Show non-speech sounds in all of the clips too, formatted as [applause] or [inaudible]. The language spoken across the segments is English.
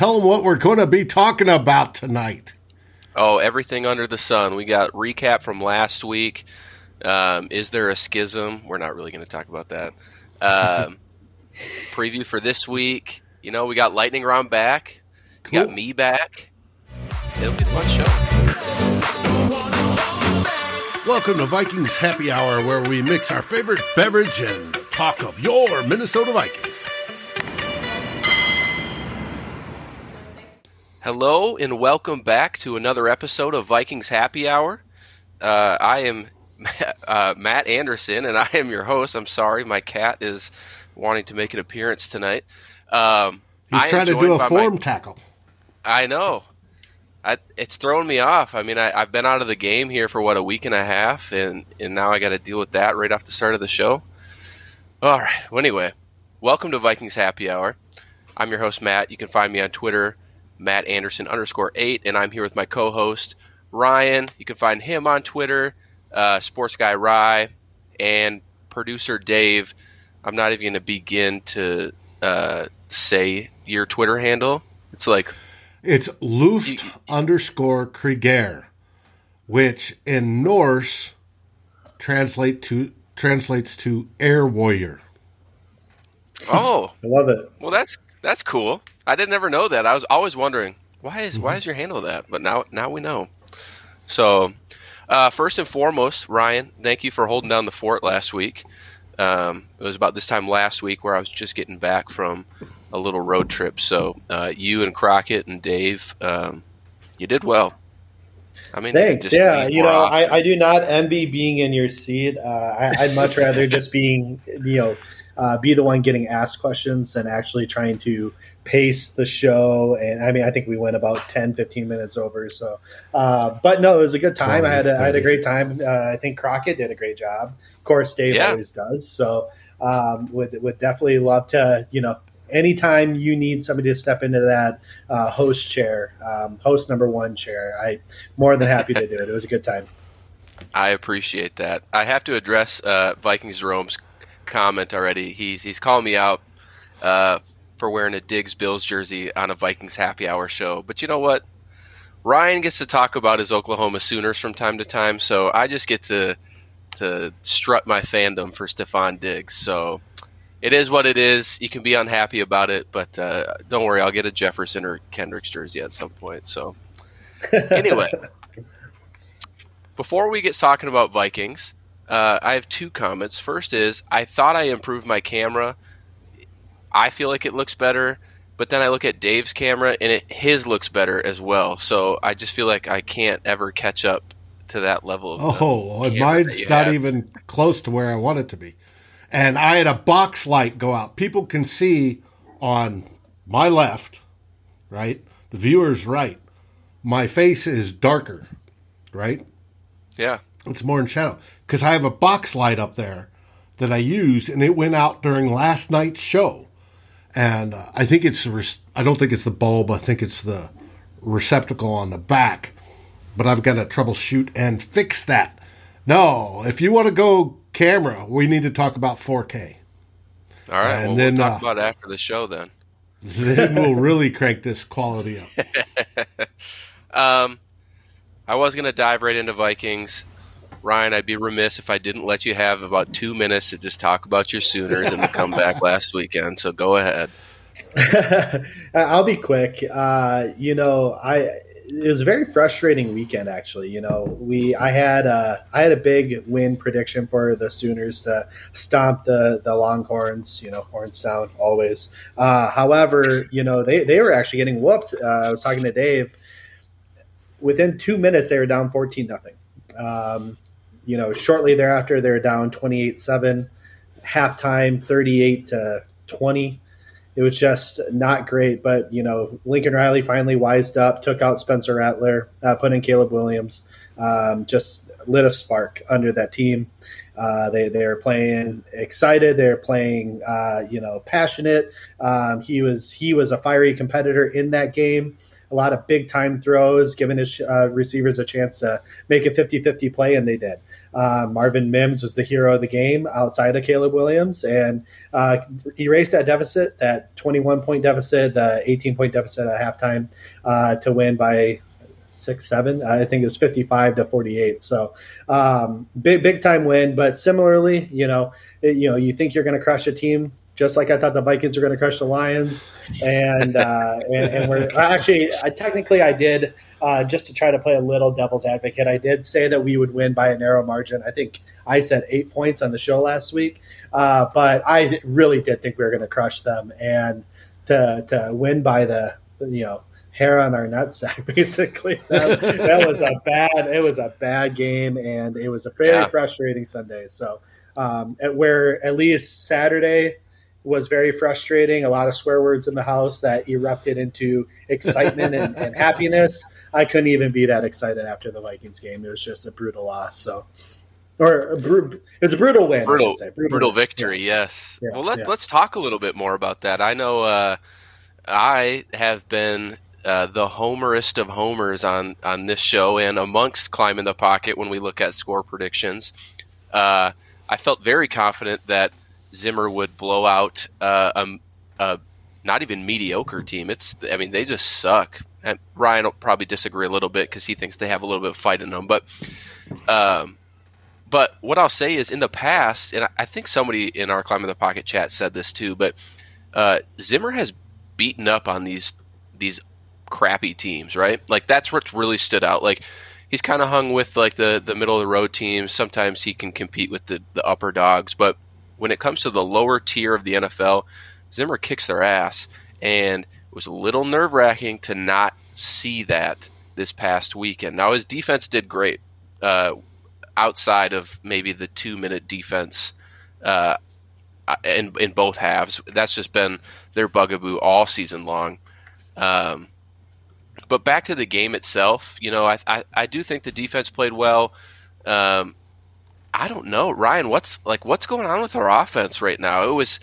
Tell them what we're going to be talking about tonight. Oh, everything under the sun. We got recap from last week. Um, is there a schism? We're not really going to talk about that. Um, [laughs] preview for this week. You know, we got lightning round back. Cool. We got me back. It'll be a fun show. Welcome to Vikings Happy Hour, where we mix our favorite beverage and talk of your Minnesota Vikings. Hello and welcome back to another episode of Vikings Happy Hour. Uh, I am [laughs] uh, Matt Anderson and I am your host. I'm sorry, my cat is wanting to make an appearance tonight. Um, He's trying to do a form my, tackle. I know. I, it's throwing me off. I mean, I, have been out of the game here for what a week and a half, and and now I got to deal with that right off the start of the show. All right. Well, anyway, welcome to Vikings Happy Hour. I'm your host Matt. You can find me on Twitter Matt Anderson underscore eight, and I'm here with my co-host Ryan. You can find him on Twitter, uh, Sports Guy Rye, and producer Dave. I'm not even going to begin to uh, say your Twitter handle. It's like it's Luft you, underscore Krieger, which in Norse translate to translates to air warrior. Oh, I love it. Well, that's that's cool. I didn't ever know that. I was always wondering why is mm-hmm. why is your handle that? But now now we know. So, uh, first and foremost, Ryan, thank you for holding down the fort last week. Um, it was about this time last week where I was just getting back from a little road trip. So uh, you and Crockett and Dave, um, you did well. I mean, thanks. Yeah, you know, I, I, do not envy being in your seat. Uh, I, would much rather just being, you know, uh, be the one getting asked questions than actually trying to pace the show. And I mean, I think we went about 10, 15 minutes over. So, uh, but no, it was a good time. I had a, I had a great time. Uh, I think Crockett did a great job. Of course, Dave yeah. always does. So, um, would, would definitely love to, you know, anytime you need somebody to step into that uh, host chair, um, host number one chair, I more than happy to do it. It was a good time. I appreciate that. I have to address uh, Vikings Rome's comment already. He's he's calling me out uh, for wearing a Diggs Bills jersey on a Vikings happy hour show. But you know what? Ryan gets to talk about his Oklahoma Sooners from time to time, so I just get to to strut my fandom for Stefon Diggs. So it is what it is. You can be unhappy about it, but uh, don't worry, I'll get a Jefferson or Kendricks jersey at some point. So [laughs] anyway, before we get talking about Vikings, uh, I have two comments. First is I thought I improved my camera. I feel like it looks better, but then I look at Dave's camera and it his looks better as well. So I just feel like I can't ever catch up to that level of. Oh, mine's not have. even close to where I want it to be. And I had a box light go out. People can see on my left, right? The viewer's right. My face is darker, right? Yeah. It's more in shadow because I have a box light up there that I use, and it went out during last night's show. And uh, I think it's I don't think it's the bulb. I think it's the receptacle on the back. But I've got to troubleshoot and fix that. No, if you want to go camera, we need to talk about 4K. All right, and well, then we'll talk uh, about after the show then. then we'll really crank this quality up. [laughs] um, I was going to dive right into Vikings. Ryan, I'd be remiss if I didn't let you have about two minutes to just talk about your Sooners and the comeback [laughs] last weekend. So go ahead. [laughs] I'll be quick. Uh, you know, I it was a very frustrating weekend actually. You know, we I had a, I had a big win prediction for the Sooners to stomp the the Longhorns. You know, horns down always. Uh, however, you know they they were actually getting whooped. Uh, I was talking to Dave. Within two minutes, they were down fourteen nothing. Um, you know, shortly thereafter, they're down 28 7, halftime 38 to 20. It was just not great, but you know Lincoln Riley finally wised up, took out Spencer Rattler, uh, put in Caleb Williams. um, just lit a spark under that team. Uh, they they are playing excited. They're playing uh, you know passionate. Um, he was he was a fiery competitor in that game. A lot of big time throws, giving his uh, receivers a chance to make a 50-50 play, and they did. Uh, Marvin Mims was the hero of the game outside of Caleb Williams and uh, erased that deficit, that 21 point deficit, the 18 point deficit at halftime uh, to win by six, seven. I think it was 55 to 48. So um, big, big time win. But similarly, you know, it, you know, you think you're going to crush a team just like I thought the Vikings were going to crush the Lions. And, uh, and, and, we're actually, I, technically, I did uh, just to try to play a little devil's advocate. I did say that we would win by a narrow margin. I think I said eight points on the show last week, uh, but I really did think we were going to crush them and to to win by the you know hair on our nutsack. [laughs] Basically, that, that was a bad. It was a bad game, and it was a very yeah. frustrating Sunday. So, um, at where at least Saturday was very frustrating. A lot of swear words in the house that erupted into excitement and, and, happiness. I couldn't even be that excited after the Vikings game. It was just a brutal loss. So, or br- it was a brutal win. Brutal, brutal, brutal, victory. Yeah. Yes. Yeah, well, let, yeah. let's talk a little bit more about that. I know uh, I have been uh, the homerist of homers on on this show and amongst climbing the pocket when we look at score predictions. Uh, I felt very confident that Zimmer would blow out uh, a, a, not even mediocre team. It's I mean they just suck. And Ryan will probably disagree a little bit because he thinks they have a little bit of fight in them. But um, but what I'll say is in the past, and I think somebody in our climb in the pocket chat said this too, but uh, Zimmer has beaten up on these these crappy teams, right? Like that's what really stood out. Like he's kind of hung with like the the middle of the road teams. Sometimes he can compete with the the upper dogs, but when it comes to the lower tier of the NFL, Zimmer kicks their ass. And it was a little nerve wracking to not see that this past weekend. Now, his defense did great uh, outside of maybe the two minute defense uh, in, in both halves. That's just been their bugaboo all season long. Um, but back to the game itself, you know, I, I, I do think the defense played well. Um, I don't know, Ryan. What's like what's going on with our offense right now? It was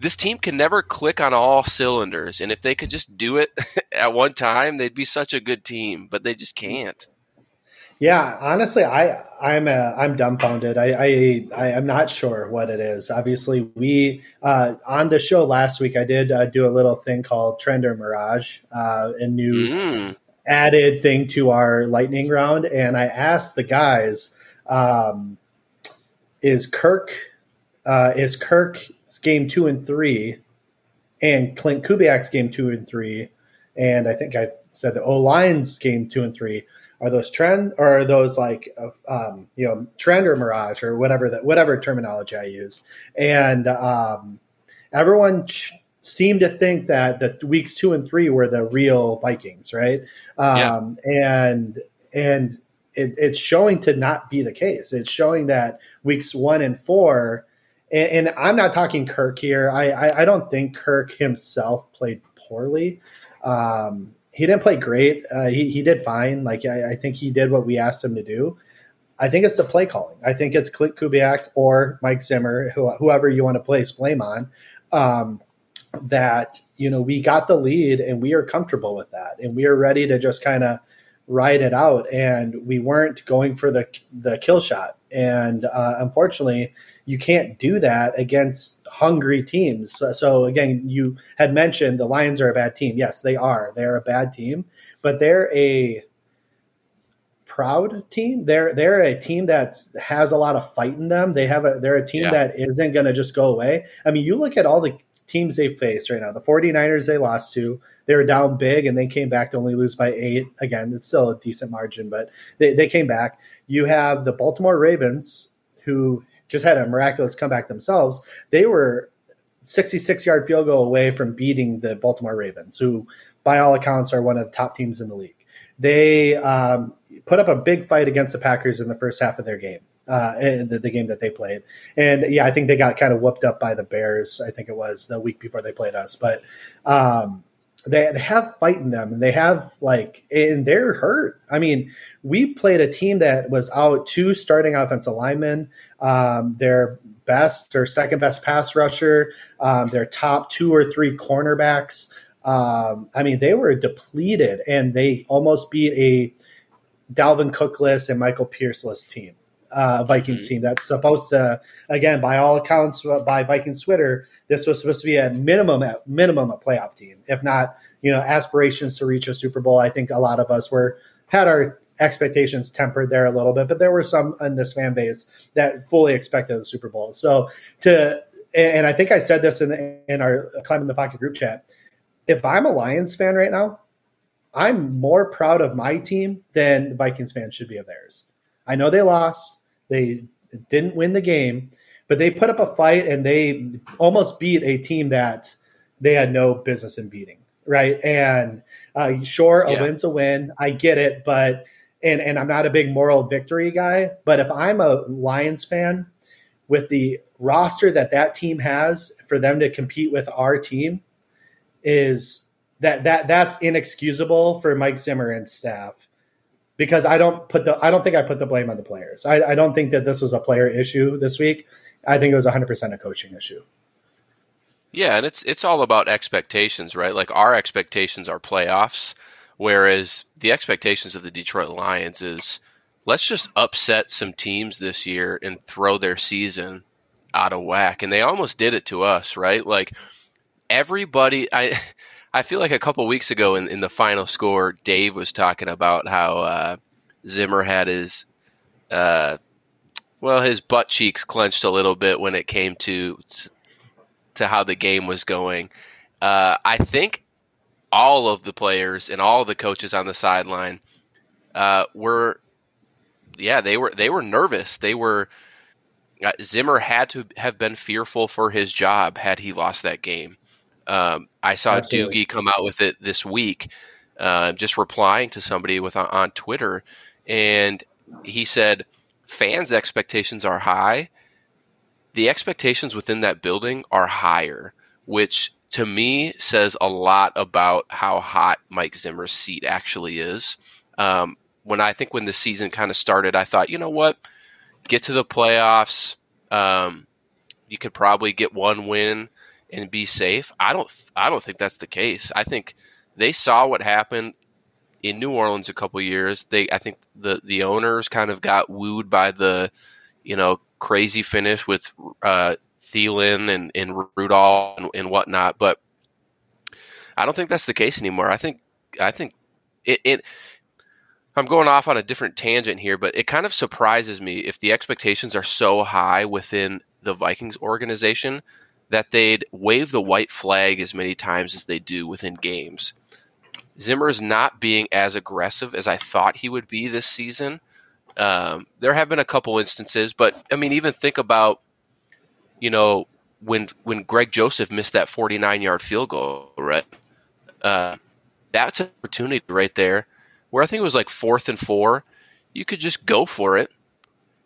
this team can never click on all cylinders, and if they could just do it [laughs] at one time, they'd be such a good team. But they just can't. Yeah, honestly, I I'm uh, I'm dumbfounded. I, I I am not sure what it is. Obviously, we uh, on the show last week, I did uh, do a little thing called Trend or Mirage, uh, a new mm. added thing to our lightning round, and I asked the guys. Um, is Kirk uh, is Kirk's game two and three, and Klint Kubiak's game two and three, and I think I said the O line's game two and three. Are those trend or are those like um, you know trend or mirage or whatever that whatever terminology I use? And um, everyone ch- seemed to think that the weeks two and three were the real Vikings, right? Um, yeah. And and it, it's showing to not be the case. It's showing that weeks one and four, and, and I'm not talking Kirk here. I, I, I don't think Kirk himself played poorly. Um, he didn't play great. Uh, he he did fine. Like I, I, think he did what we asked him to do. I think it's the play calling. I think it's Klint Kubiak or Mike Zimmer, who, whoever you want to place blame on. Um, that you know we got the lead and we are comfortable with that, and we are ready to just kind of ride it out, and we weren't going for the the kill shot. And uh, unfortunately, you can't do that against hungry teams. So, so, again, you had mentioned the Lions are a bad team. Yes, they are. They're a bad team, but they're a proud team. They're they're a team that has a lot of fight in them. They have a they're a team yeah. that isn't going to just go away. I mean, you look at all the teams they've faced right now. The 49ers they lost to. They were down big and they came back to only lose by eight. Again, it's still a decent margin, but they, they came back. You have the Baltimore Ravens, who just had a miraculous comeback themselves. They were 66 yard field goal away from beating the Baltimore Ravens, who, by all accounts, are one of the top teams in the league. They um, put up a big fight against the Packers in the first half of their game uh, the, the, game that they played. And yeah, I think they got kind of whooped up by the Bears. I think it was the week before they played us. But um, they, have fight in them and they have like and they're hurt. I mean we played a team that was out two starting offensive linemen. Um, their best or second best pass rusher um, their top two or three cornerbacks. Um, i mean they were depleted and they almost beat a dalvin cookless and michael pierceless team uh, Vikings mm-hmm. team that's supposed to, again, by all accounts, uh, by Vikings Twitter, this was supposed to be a minimum, at minimum, a playoff team, if not, you know, aspirations to reach a Super Bowl. I think a lot of us were had our expectations tempered there a little bit, but there were some in this fan base that fully expected the Super Bowl. So to, and I think I said this in the, in our climbing the pocket group chat. If I'm a Lions fan right now, I'm more proud of my team than the Vikings fans should be of theirs. I know they lost. They didn't win the game, but they put up a fight and they almost beat a team that they had no business in beating. Right. And uh, sure, a yeah. win's a win. I get it. But, and, and I'm not a big moral victory guy, but if I'm a Lions fan with the roster that that team has for them to compete with our team is that that that's inexcusable for Mike Zimmer and staff because I don't put the I don't think I put the blame on the players. I, I don't think that this was a player issue this week. I think it was 100 percent a coaching issue. Yeah, and it's it's all about expectations, right? Like our expectations are playoffs, whereas the expectations of the Detroit Lions is let's just upset some teams this year and throw their season out of whack. And they almost did it to us, right? Like everybody I I feel like a couple weeks ago in, in the final score, Dave was talking about how uh, Zimmer had his, uh, well, his butt cheeks clenched a little bit when it came to to how the game was going. Uh, I think all of the players and all the coaches on the sideline uh, were, yeah, they were they were nervous. They were. Uh, Zimmer had to have been fearful for his job had he lost that game. Um, I saw Absolutely. Doogie come out with it this week, uh, just replying to somebody with on, on Twitter, and he said fans' expectations are high. The expectations within that building are higher, which to me says a lot about how hot Mike Zimmer's seat actually is. Um, when I think when the season kind of started, I thought, you know what, get to the playoffs. Um, you could probably get one win and be safe. I don't I don't think that's the case. I think they saw what happened in New Orleans a couple years. They I think the the owners kind of got wooed by the you know crazy finish with uh, Thielen and and Rudolph and, and whatnot, but I don't think that's the case anymore. I think I think it, it I'm going off on a different tangent here, but it kind of surprises me if the expectations are so high within the Vikings organization that they'd wave the white flag as many times as they do within games. Zimmer is not being as aggressive as I thought he would be this season. Um, there have been a couple instances, but I mean, even think about, you know, when when Greg Joseph missed that 49 yard field goal, right? Uh, that's an opportunity right there, where I think it was like fourth and four. You could just go for it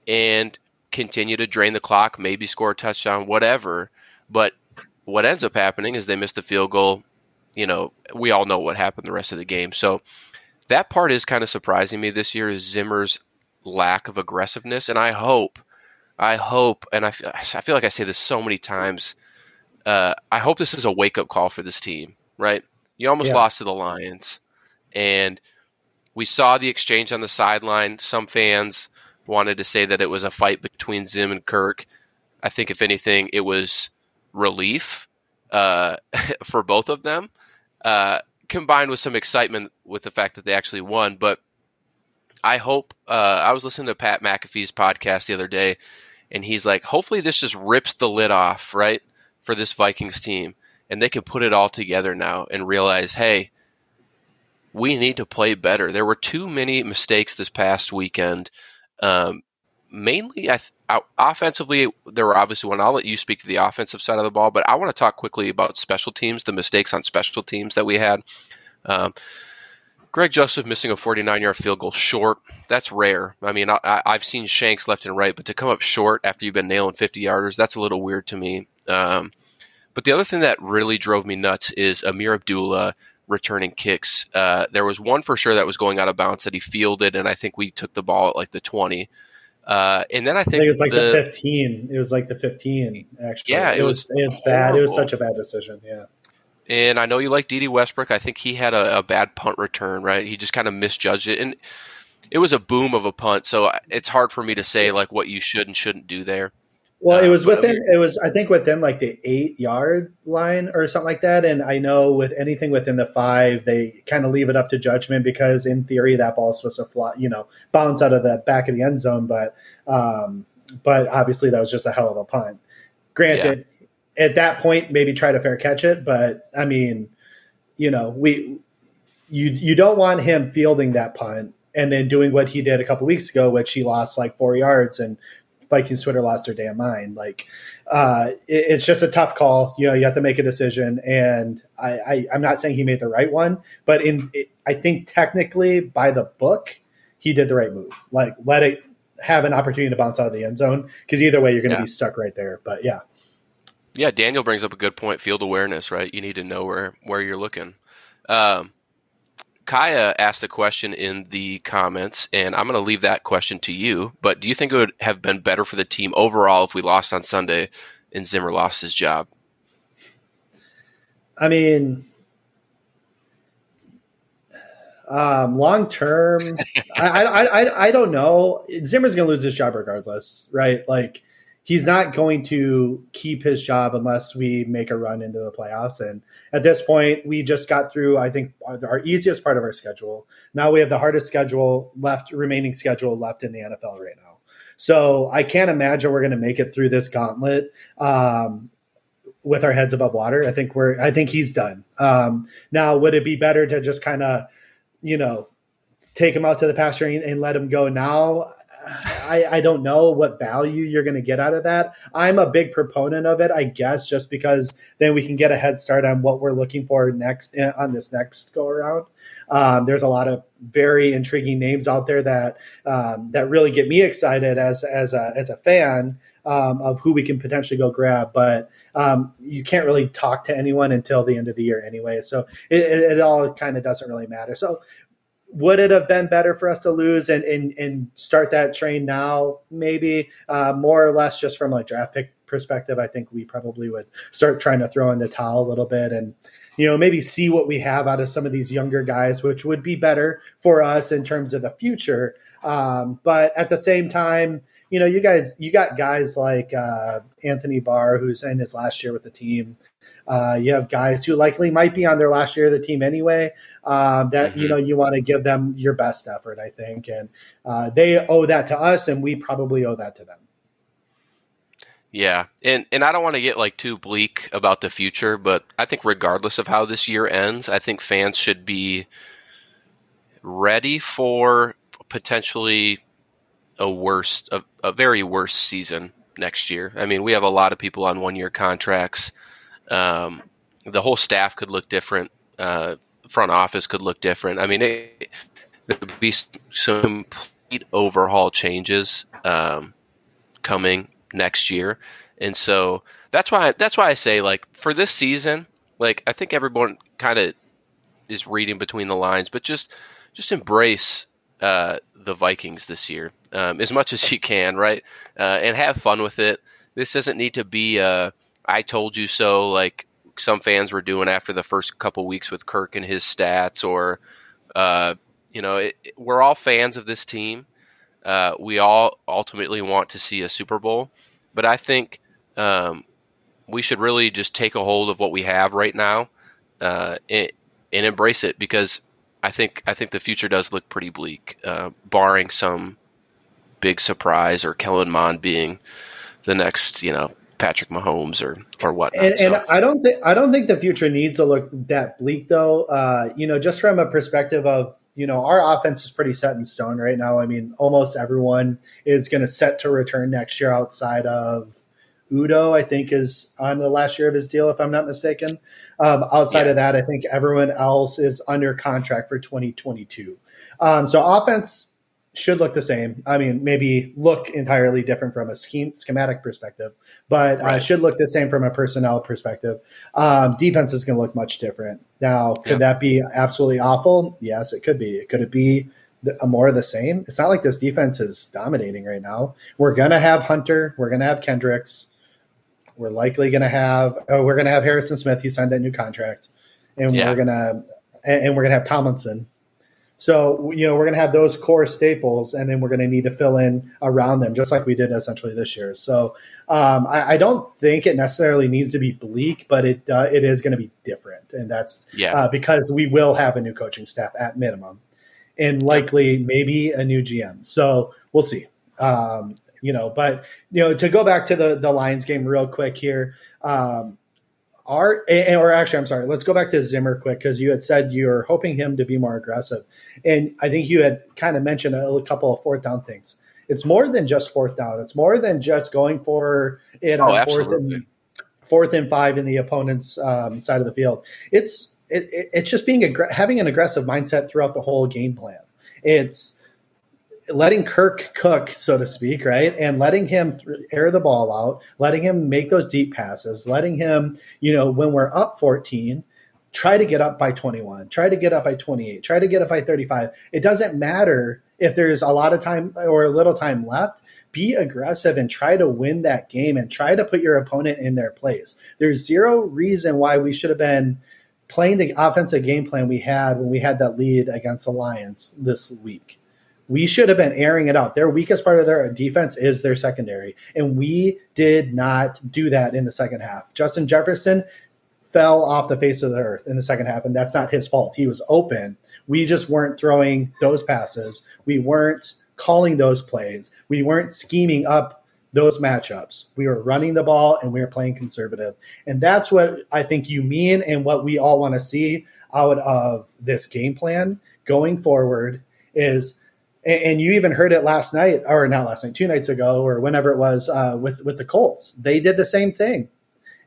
and continue to drain the clock, maybe score a touchdown, whatever. But what ends up happening is they missed the field goal. You know, we all know what happened the rest of the game. So that part is kind of surprising me this year is Zimmer's lack of aggressiveness. And I hope, I hope, and I feel, I feel like I say this so many times. Uh, I hope this is a wake up call for this team, right? You almost yeah. lost to the Lions. And we saw the exchange on the sideline. Some fans wanted to say that it was a fight between Zim and Kirk. I think, if anything, it was relief uh, [laughs] for both of them, uh, combined with some excitement with the fact that they actually won. But I hope uh, I was listening to Pat McAfee's podcast the other day, and he's like, hopefully this just rips the lid off, right, for this Vikings team, and they can put it all together now and realize, hey, we need to play better. There were too many mistakes this past weekend. Um, mainly, I th- offensively, there were obviously one. I'll let you speak to the offensive side of the ball, but I want to talk quickly about special teams, the mistakes on special teams that we had. Um, Greg Joseph missing a 49 yard field goal short. That's rare. I mean, I, have seen shanks left and right, but to come up short after you've been nailing 50 yarders, that's a little weird to me. Um, but the other thing that really drove me nuts is Ameer Abdullah returning kicks. Uh, there was one for sure that was going out of bounds that he fielded, and I think we took the ball at like the 20. Uh, and then I think, I think, it was like the, the, 15. It was like the 15. Actually, yeah, it, it was, was. It's horrible. bad. It was such a bad decision. Yeah. And I know you like Dede Westbrook. I think he had a, a bad punt return. Right, he just kind of misjudged it, and it was a boom of a punt. So it's hard for me to say like what you should and shouldn't do there. Well, it was um, within it was I think within like the eight yard line or something like that. And I know with anything within the five, they kind of leave it up to judgment because in theory that ball is supposed to fly, you know, bounce out of the back of the end zone. But um, but obviously that was just a hell of a punt. Granted, yeah. at that point, maybe try to fair catch it, but I mean, you know, we you you don't want him fielding that punt and then doing what he did a couple weeks ago, which he lost like four yards and Vikings Twitter lost their damn mind. Like, uh, it, it's just a tough call. You know, you have to make a decision, and I, I am not saying he made the right one, but in it, I think technically by the book, he did the right move. Like, let it have an opportunity to bounce out of the end zone because either way, you're going to yeah. be stuck right there. But yeah. Yeah, Daniel brings up a good point. Field awareness, right? You need to know where where you're looking. Um, Kaya asked a question in the comments, and I'm going to leave that question to you. But do you think it would have been better for the team overall if we lost on Sunday and Zimmer lost his job? I mean, um, long term, [laughs] I, I, I, I don't know. Zimmer's going to lose his job regardless, right? Like, he's not going to keep his job unless we make a run into the playoffs. And at this point, we just got through, I think, our, our, easiest part of our schedule. Now we have the hardest schedule left, remaining schedule left in the NFL right now. So I can't imagine we're going to make it through this gauntlet. Um, with our heads above water, I think we're. I think he's done. Um, now, would it be better to just kind of, you know, take him out to the pasture and, and let him go now? I, I don't know what value you're going to get out of that. I'm a big proponent of it, I guess, just because then we can get a head start on what we're looking for next eh, on this next go around. Um, there's a lot of very intriguing names out there that um, that really get me excited as as a as a fan. Um, of who we can potentially go grab, but um, you can't really talk to anyone until the end of the year anyway. So it, it, it all kind of doesn't really matter. So would it have been better for us to lose and and, and start that train now? Maybe uh, more or less just from a draft pick perspective. I think we probably would start trying to throw in the towel a little bit and you know maybe see what we have out of some of these younger guys, which would be better for us in terms of the future. Um, but at the same time, you know, you guys, you got guys like uh, Anthony Barr, who's in his last year with the team. Uh, you have guys who likely might be on their last year of the team anyway. Um, that mm-hmm. you know you want to give them your best effort, I think, and uh, they owe that to us, and we probably owe that to them. Yeah, and and I don't want to get like too bleak about the future, but I think regardless of how this year ends, I think fans should be ready for potentially a worst, a, a very worst season next year. I mean, we have a lot of people on one year contracts. Um, the whole staff could look different. Uh, front office could look different. I mean, it, would be some complete overhaul changes um, coming next year, and so that's why that's why I say like for this season, like I think everyone kind of is reading between the lines, but just just embrace uh, the Vikings this year um, as much as you can, right? Uh, and have fun with it. This doesn't need to be a I told you so like some fans were doing after the first couple weeks with Kirk and his stats, or uh, you know, it, we're all fans of this team. Uh, we all ultimately want to see a Super Bowl, but I think um, we should really just take a hold of what we have right now uh, and, and, embrace it because I think I think the future does look pretty bleak, uh, barring some big surprise or Kellen Mond being the next, you know, Patrick Mahomes or or what. And, so. and, I don't think I don't think the future needs to look that bleak though. Uh, you know, just from a perspective of you know our offense is pretty set in stone right now. I mean, almost everyone is going to set to return next year outside of Udoh, I think, is on the last year of his deal, if I'm not mistaken. Um, outside yeah. of that, I think everyone else is under contract for 2022. Um, so offense should look the same. I mean, maybe look entirely different from a scheme schematic perspective, but uh, right. uh, should look the same from a personnel perspective. Um, defense is going to look much different. Now, could that be absolutely awful? Yes, it could be. Could it be a more of the same? It's not like this defense is dominating right now. We're going to have Hunter. We're going to have Kendricks. We're likely going to have. Oh, we're going to have Harrison Smith. He signed that new contract, and yeah. we're going to and we're going to have Tomlinson so, you know, we're going to have those core staples and then we're going to need to fill in around them, just like we did essentially this year. So, um, I, I, don't think it necessarily needs to be bleak, but it, uh, it is going to be different. And that's yeah. uh, because we will have a new coaching staff at minimum and likely maybe a new GM. So we'll see. Um, you know, but, you know, to go back to the, the Lions game real quick here, um, are or actually I'm sorry, let's go back to Zimmer quick because you had said you're hoping him to be more aggressive. And I think you had kind of mentioned a, a, couple of fourth down things. It's more than just fourth down. It's more than just going for it on oh, fourth and fourth and five in the opponent's um, side of the field. It's it, it's just being a having an aggressive mindset throughout the whole game plan. It's letting Kirk cook, so to speak, right? And letting him th- air the ball out, letting him make those deep passes, letting him, you know, when we're up 14, try to get up by 21, try to get up by 28, try to get up by 35. It doesn't matter if there's a lot of time or a little time left. Be aggressive and try to win that game and try to put your opponent in their place. There's zero reason why we should have been playing the offensive game plan we had when we had that lead against the Lions this week we should have been airing it out. Their weakest part of their defense is their secondary, and we did not do that in the second half. Justin Jefferson fell off the face of the earth in the second half, and that's not his fault. He was open. We just weren't throwing those passes. We weren't calling those plays. We weren't scheming up those matchups. We were running the ball and we were playing conservative. And that's what I think you mean and what we all want to see out of this game plan going forward is and, you even heard it last night, or not last night, two nights ago, or whenever it was uh, with with the Colts. They did the same thing,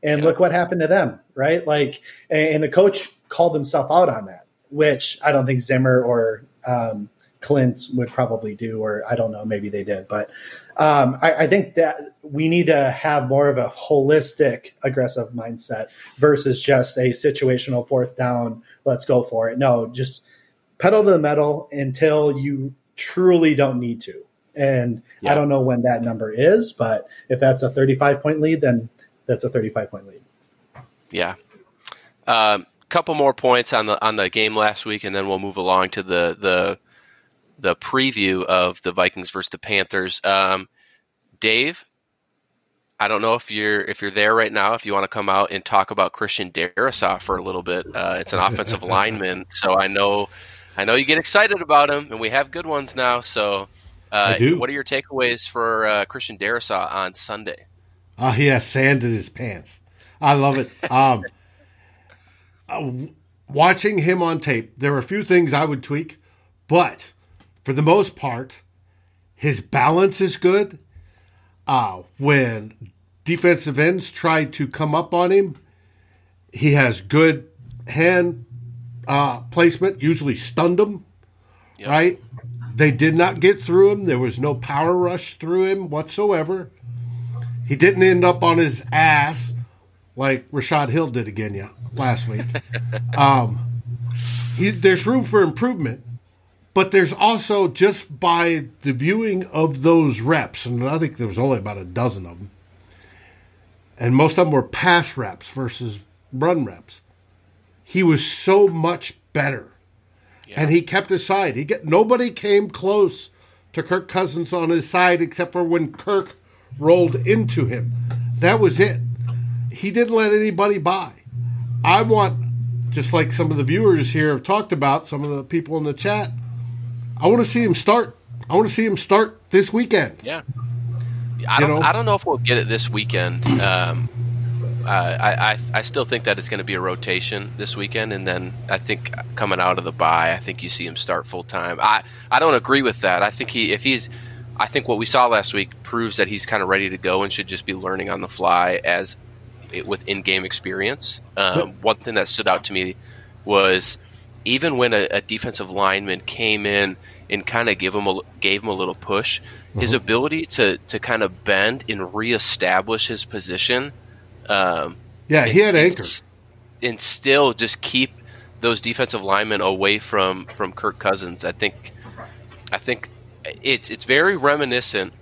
and yeah. look what happened to them, right? Like, and the coach called himself out on that, which I don't think Zimmer or um, Klint would probably do, or I don't know, maybe they did, but um, I, I, think that we need to have more of a holistic, aggressive mindset versus just a situational fourth down. Let's go for it. No, just pedal to the metal until you truly don't need to. And yeah. I don't know when that number is, but if that's a 35 point lead, then that's a 35 point lead. Yeah. Um, couple more points on the on the game last week, and then we'll move along to the the the preview of the Vikings versus the Panthers. Um, Dave, I don't know if you're if you're there right now. If you want to come out and talk about Christian Darrisaw for a little bit, uh, it's an [laughs] offensive lineman, so I know I know you get excited about him, and we have good ones now. So, uh, I do. What are your takeaways for uh, Christian Darrisaw on Sunday? Oh, he has sand in his pants. I love it. [laughs] Um, uh, watching him on tape, there are a few things I would tweak, but for the most part, his balance is good. Uh, when defensive ends try to come up on him, he has good hand uh, placement usually stunned him, yep. right? They did not get through him. There was no power rush through him whatsoever. He didn't end up on his ass like Rashod Hill did again yeah, last week. [laughs] um, he, there's room for improvement, but there's also just by the viewing of those reps, and I think there was only about a dozen of them, and most of them were pass reps versus run reps he was so much better. Yeah. And he kept his side. He get nobody came close to Kirk Cousins on his side except for when Kirk rolled into him. That was it. He didn't let anybody by. I want just like some of the viewers here have talked about, some of the people in the chat, I want to see him start. I want to see him start this weekend. Yeah. I don't, I don't know if we'll get it this weekend. Um, uh, I, I, I still think that it's going to be a rotation this weekend, and then I think coming out of the bye, I think you see him start full time. I I don't agree with that. I think he if he's I think what we saw last week proves that he's kind of ready to go and should just be learning on the fly as with in game experience. Um, one thing that stood out to me was even when a, a defensive lineman came in and kind of give him a, gave him a little push, mm-hmm. his ability to to kind of bend and reestablish his position. Um, yeah, he had anchors, and still just keep those defensive linemen away from from Kirk Cousins. I think, I think it's it's very reminiscent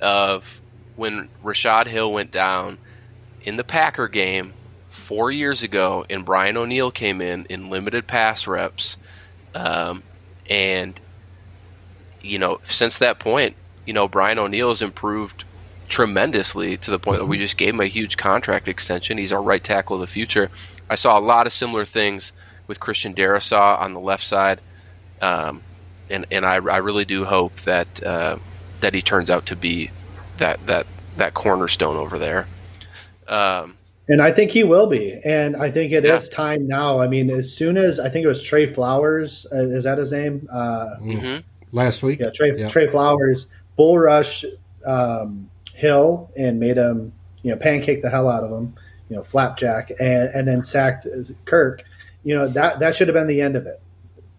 of when Rashod Hill went down in the Packer game four years ago, and Brian O'Neill came in in limited pass reps, um, and you know since that point, you know Brian O'Neill has improved tremendously to the point that we mm-hmm. just gave him a huge contract extension. He's our right tackle of the future. I saw a lot of similar things with Christian Darrisaw on the left side. Um, and and I, I really do hope that uh, that he turns out to be that that that cornerstone over there. Um, and I think he will be. And I think it yeah. is time now. I mean, as soon as I think it was Trey Flowers, uh, is that his name? Uh, mm-hmm. Last week, yeah, Trey yeah. Trey Flowers bull rush um, Hill and made him you know pancake the hell out of him, you know flapjack, and and then sacked Kirk. You know that that should have been the end of it.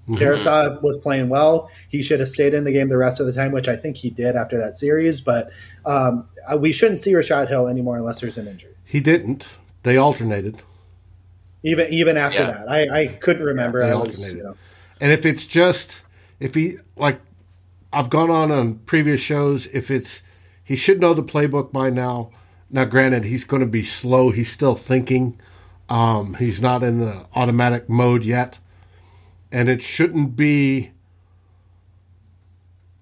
Mm-hmm. was playing well. He should have stayed in the game the rest of the time, which I think he did after that series. But um, uh, we shouldn't see Rashod Hill anymore unless there's an injury. He didn't. They alternated. Even even after yeah. that, I, I couldn't remember. Yeah, was, you know. And if it's just if he like, I've gone on on previous shows. If it's he should know the playbook by now. Now, granted, he's going to be slow. He's still thinking. Um, he's not in the automatic mode yet and it shouldn't be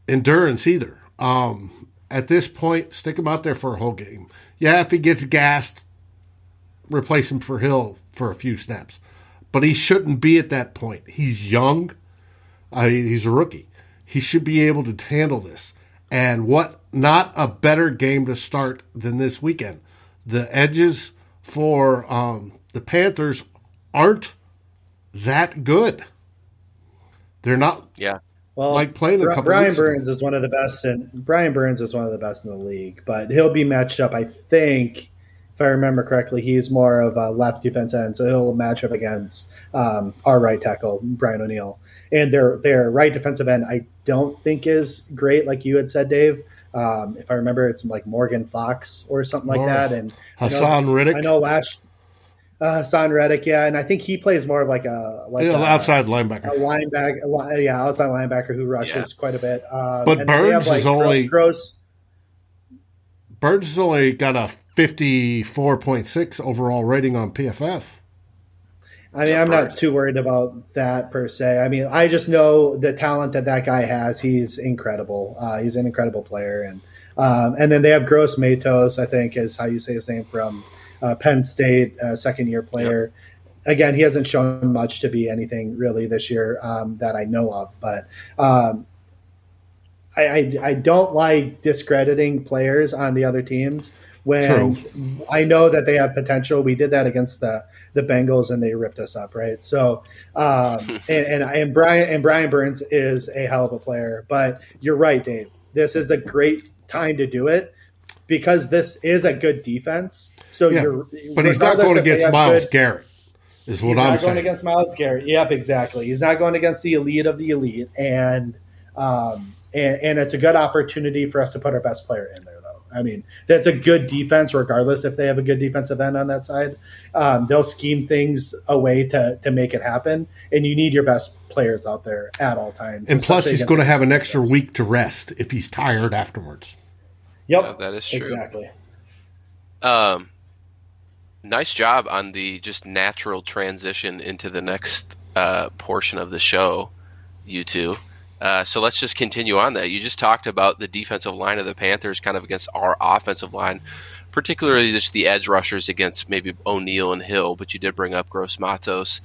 endurance either. Um, at this point, stick him out there for a whole game. Yeah, if he gets gassed, replace him for Hill for a few snaps. But he shouldn't be at that point. He's young. Uh, he's a rookie. He should be able to handle this. And what not a better game to start than this weekend. The edges for um, the Panthers aren't that good. They're not. Yeah. Well, like playing a couple. Brian Burns ago. is one of the best, and Brian Burns is one of the best in the league. But he'll be matched up. I think, if I remember correctly, he's more of a left defense end, so he'll match up against um, our right tackle, Brian O'Neill. And their their right defensive end, I don't think is great, like you had said, Dave. Um, if I remember, it's like Morgan Fox or something like that. And Haason Reddick. I know last uh, Haason Reddick, yeah, and I think he plays more of like a like yeah, a, outside linebacker, a linebacker, a, yeah, outside linebacker who rushes yeah. quite a bit. Um, but Burns like is only gross. Burns has only got a fifty-four point six overall rating on PFF. I mean, I'm not too worried about that per se. I mean, I just know the talent that that guy has. He's incredible. Uh, he's an incredible player, and um, and then they have Gross Matos. I think is how you say his name from uh, Penn State, uh, second year player. Yep. Again, he hasn't shown much to be anything really this year um, that I know of, but um, I, I, I, don't like discrediting players on the other teams when True. I know that they have potential. We did that against the the Bengals and they ripped us up, right? So, um, [laughs] and, and, and Brian and Brian Burns is a hell of a player, but you're right, Dave. This is the great time to do it because this is a good defense. So yeah, you're, but he's not going against Myles good, Garrett. Is what I'm not saying. going against Myles Garrett. Yep, exactly. He's not going against the elite of the elite, and um, and, and it's a good opportunity for us to put our best player in there. Though I mean, that's a good defense, regardless if they have a good defensive end on that side. Um, they'll scheme things away to to make it happen, and you need your best players out there at all times. And plus, he's going to have an extra week to rest if he's tired afterwards. Yep, yeah, that is true. Exactly. Um, nice job on the just natural transition into the next uh, portion of the show, you two. Uh, so let's just continue on that. You just talked about the defensive line of the Panthers kind of against our offensive line, particularly just the edge rushers against maybe O'Neill and Hill, but you did bring up Gross Matos.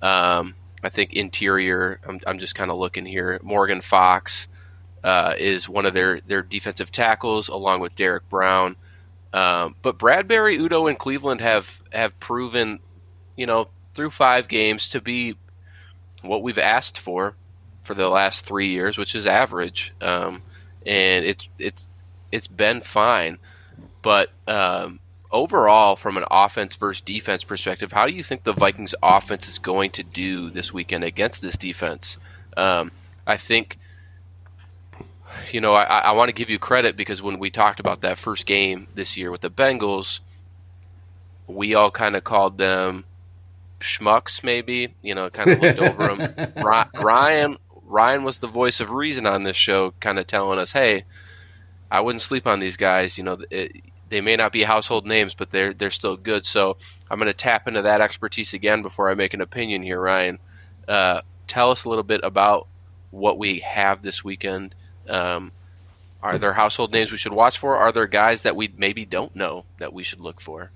Um, I think interior, I'm, I'm just kind of looking here. Morgan Fox, uh, is one of their their defensive tackles, along with Derrick Brown. Um, but Bradbury, Udoh, and Cleveland have have proven, you know, through five games to be what we've asked for for the last three years, which is average, um, and it's it's it's been fine. But um, overall, from an offense versus defense perspective, how do you think the Vikings offense is going to do this weekend against this defense? Um, I think, you know, I, I want to give you credit because when we talked about that first game this year with the Bengals, we all kind of called them schmucks, maybe. You know, kind of looked over them. [laughs] Ryan Ryan was the voice of reason on this show, kind of telling us, "Hey, I wouldn't sleep on these guys. You know, it, they may not be household names, but they're they're still good." So I'm going to tap into that expertise again before I make an opinion here, Ryan. Uh, tell us a little bit about what we have this weekend. Um, are there household names we should watch for? Are there guys that we maybe don't know that we should look for?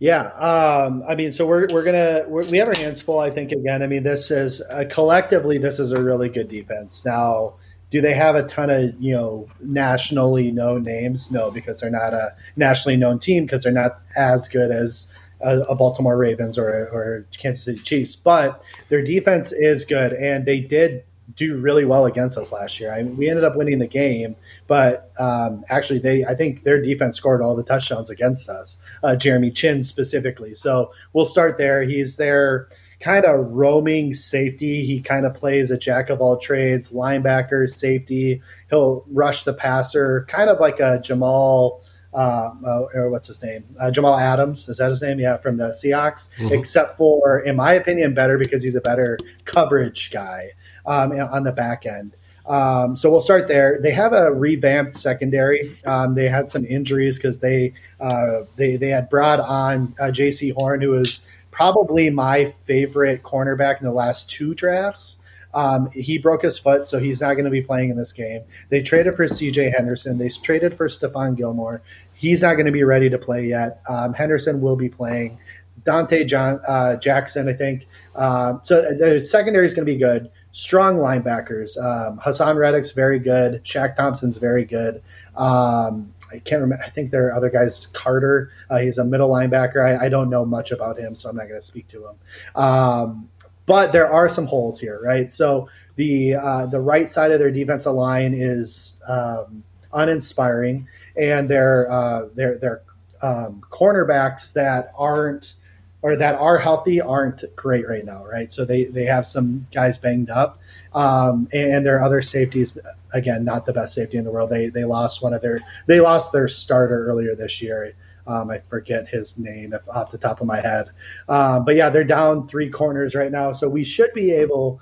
Yeah, um, I mean, so we're we're gonna we're, we have our hands full. I think again. I mean, this is uh, collectively this is a really good defense. Now, do they have a ton of you know nationally known names? No, because they're not a nationally known team because they're not as good as a, a Baltimore Ravens or or Kansas City Chiefs. But their defense is good, and they did do really well against us last year. I mean, we ended up winning the game, but um, actually, they I think their defense scored all the touchdowns against us. Uh, Jeremy Chinn specifically. So we'll start there. He's their kind of roaming safety. He kind of plays a jack of all trades, linebacker, safety. He'll rush the passer, kind of like a Jamal. Uh, uh, or what's his name? Uh, Jamal Adams is that his name? Yeah, from the Seahawks. Mm-hmm. Except for, in my opinion, better because he's a better coverage guy um, on the back end. Um, so we'll start there. They have a revamped secondary. Um, they had some injuries because they uh, they they had brought on uh, Jaycee Horn, who is probably my favorite cornerback in the last two drafts. Um, he broke his foot, so he's not going to be playing in this game. They traded for C.J. Henderson. They traded for Stephon Gilmore. He's not going to be ready to play yet. Um, Henderson will be playing. Donte John uh, Jackson, I think. Uh, so the secondary is going to be good strong linebackers. Um, Haason Reddick's very good. Shaq Thompson's very good. Um, I can't remember. I think there are other guys. Carter, uh, he's a middle linebacker. I, I, don't know much about him, so I'm not going to speak to him. Um, but there are some holes here, right? So the uh, the right side of their defensive line is um, uninspiring, and their uh, their their um, cornerbacks that aren't or that are healthy aren't great right now, right? So they they have some guys banged up, um, and their other safeties again not the best safety in the world. They they lost one of their they lost their starter earlier this year. Um, I forget his name off the top of my head, um, but yeah, they're down three corners right now. So we should be able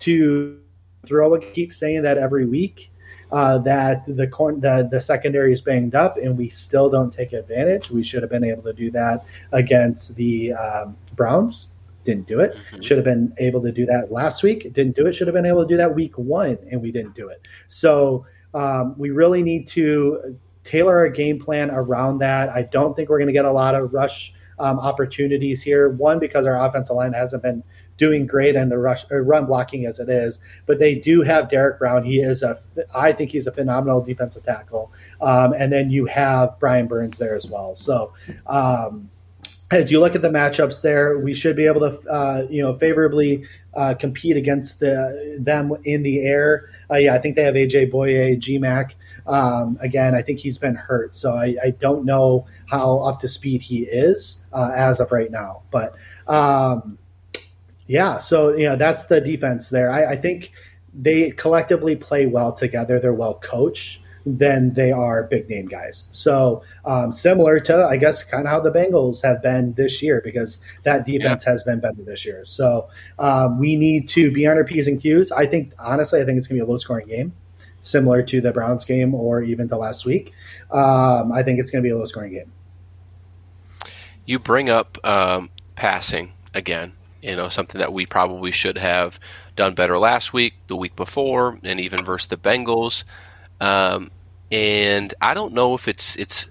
to throw. a keep saying that every week uh, that the, corn, the the secondary is banged up and we still don't take advantage. We should have been able to do that against the um, Browns. Didn't do it. Mm-hmm. Should have been able to do that last week. Didn't do it. Should have been able to do that week one, and we didn't do it. So um, we really need to tailor our game plan around that. I don't think we're going to get a lot of rush um, opportunities here. One because our offensive line hasn't been doing great and the rush uh, run blocking as it is. But they do have Derrick Brown. He is a, I think he's a phenomenal defensive tackle. Um, and then you have Brian Burns there as well. So. Um, as you look at the matchups there, we should be able to, uh, you know, favorably uh, compete against the, them in the air. Uh, yeah, I think they have AJ Bouye, GMAC. Um, again, I think he's been hurt, so I, I, don't know how up to speed he is uh, as of right now. But um, yeah, so you know that's the defense there. I, I think they collectively play well together. They're well coached than they are big name guys. So um, similar to, I guess, kind of how the Bengals have been this year because that defense yeah. has been better this year. So um, we need to be on our p's and q's. I think honestly, I think it's going to be a low scoring game, similar to the Browns game or even to last week. Um, I think it's going to be a low scoring game. You bring up um, passing again you know, something that we probably should have done better last week, the week before, and even versus the Bengals. Um, and I don't know if it's it's,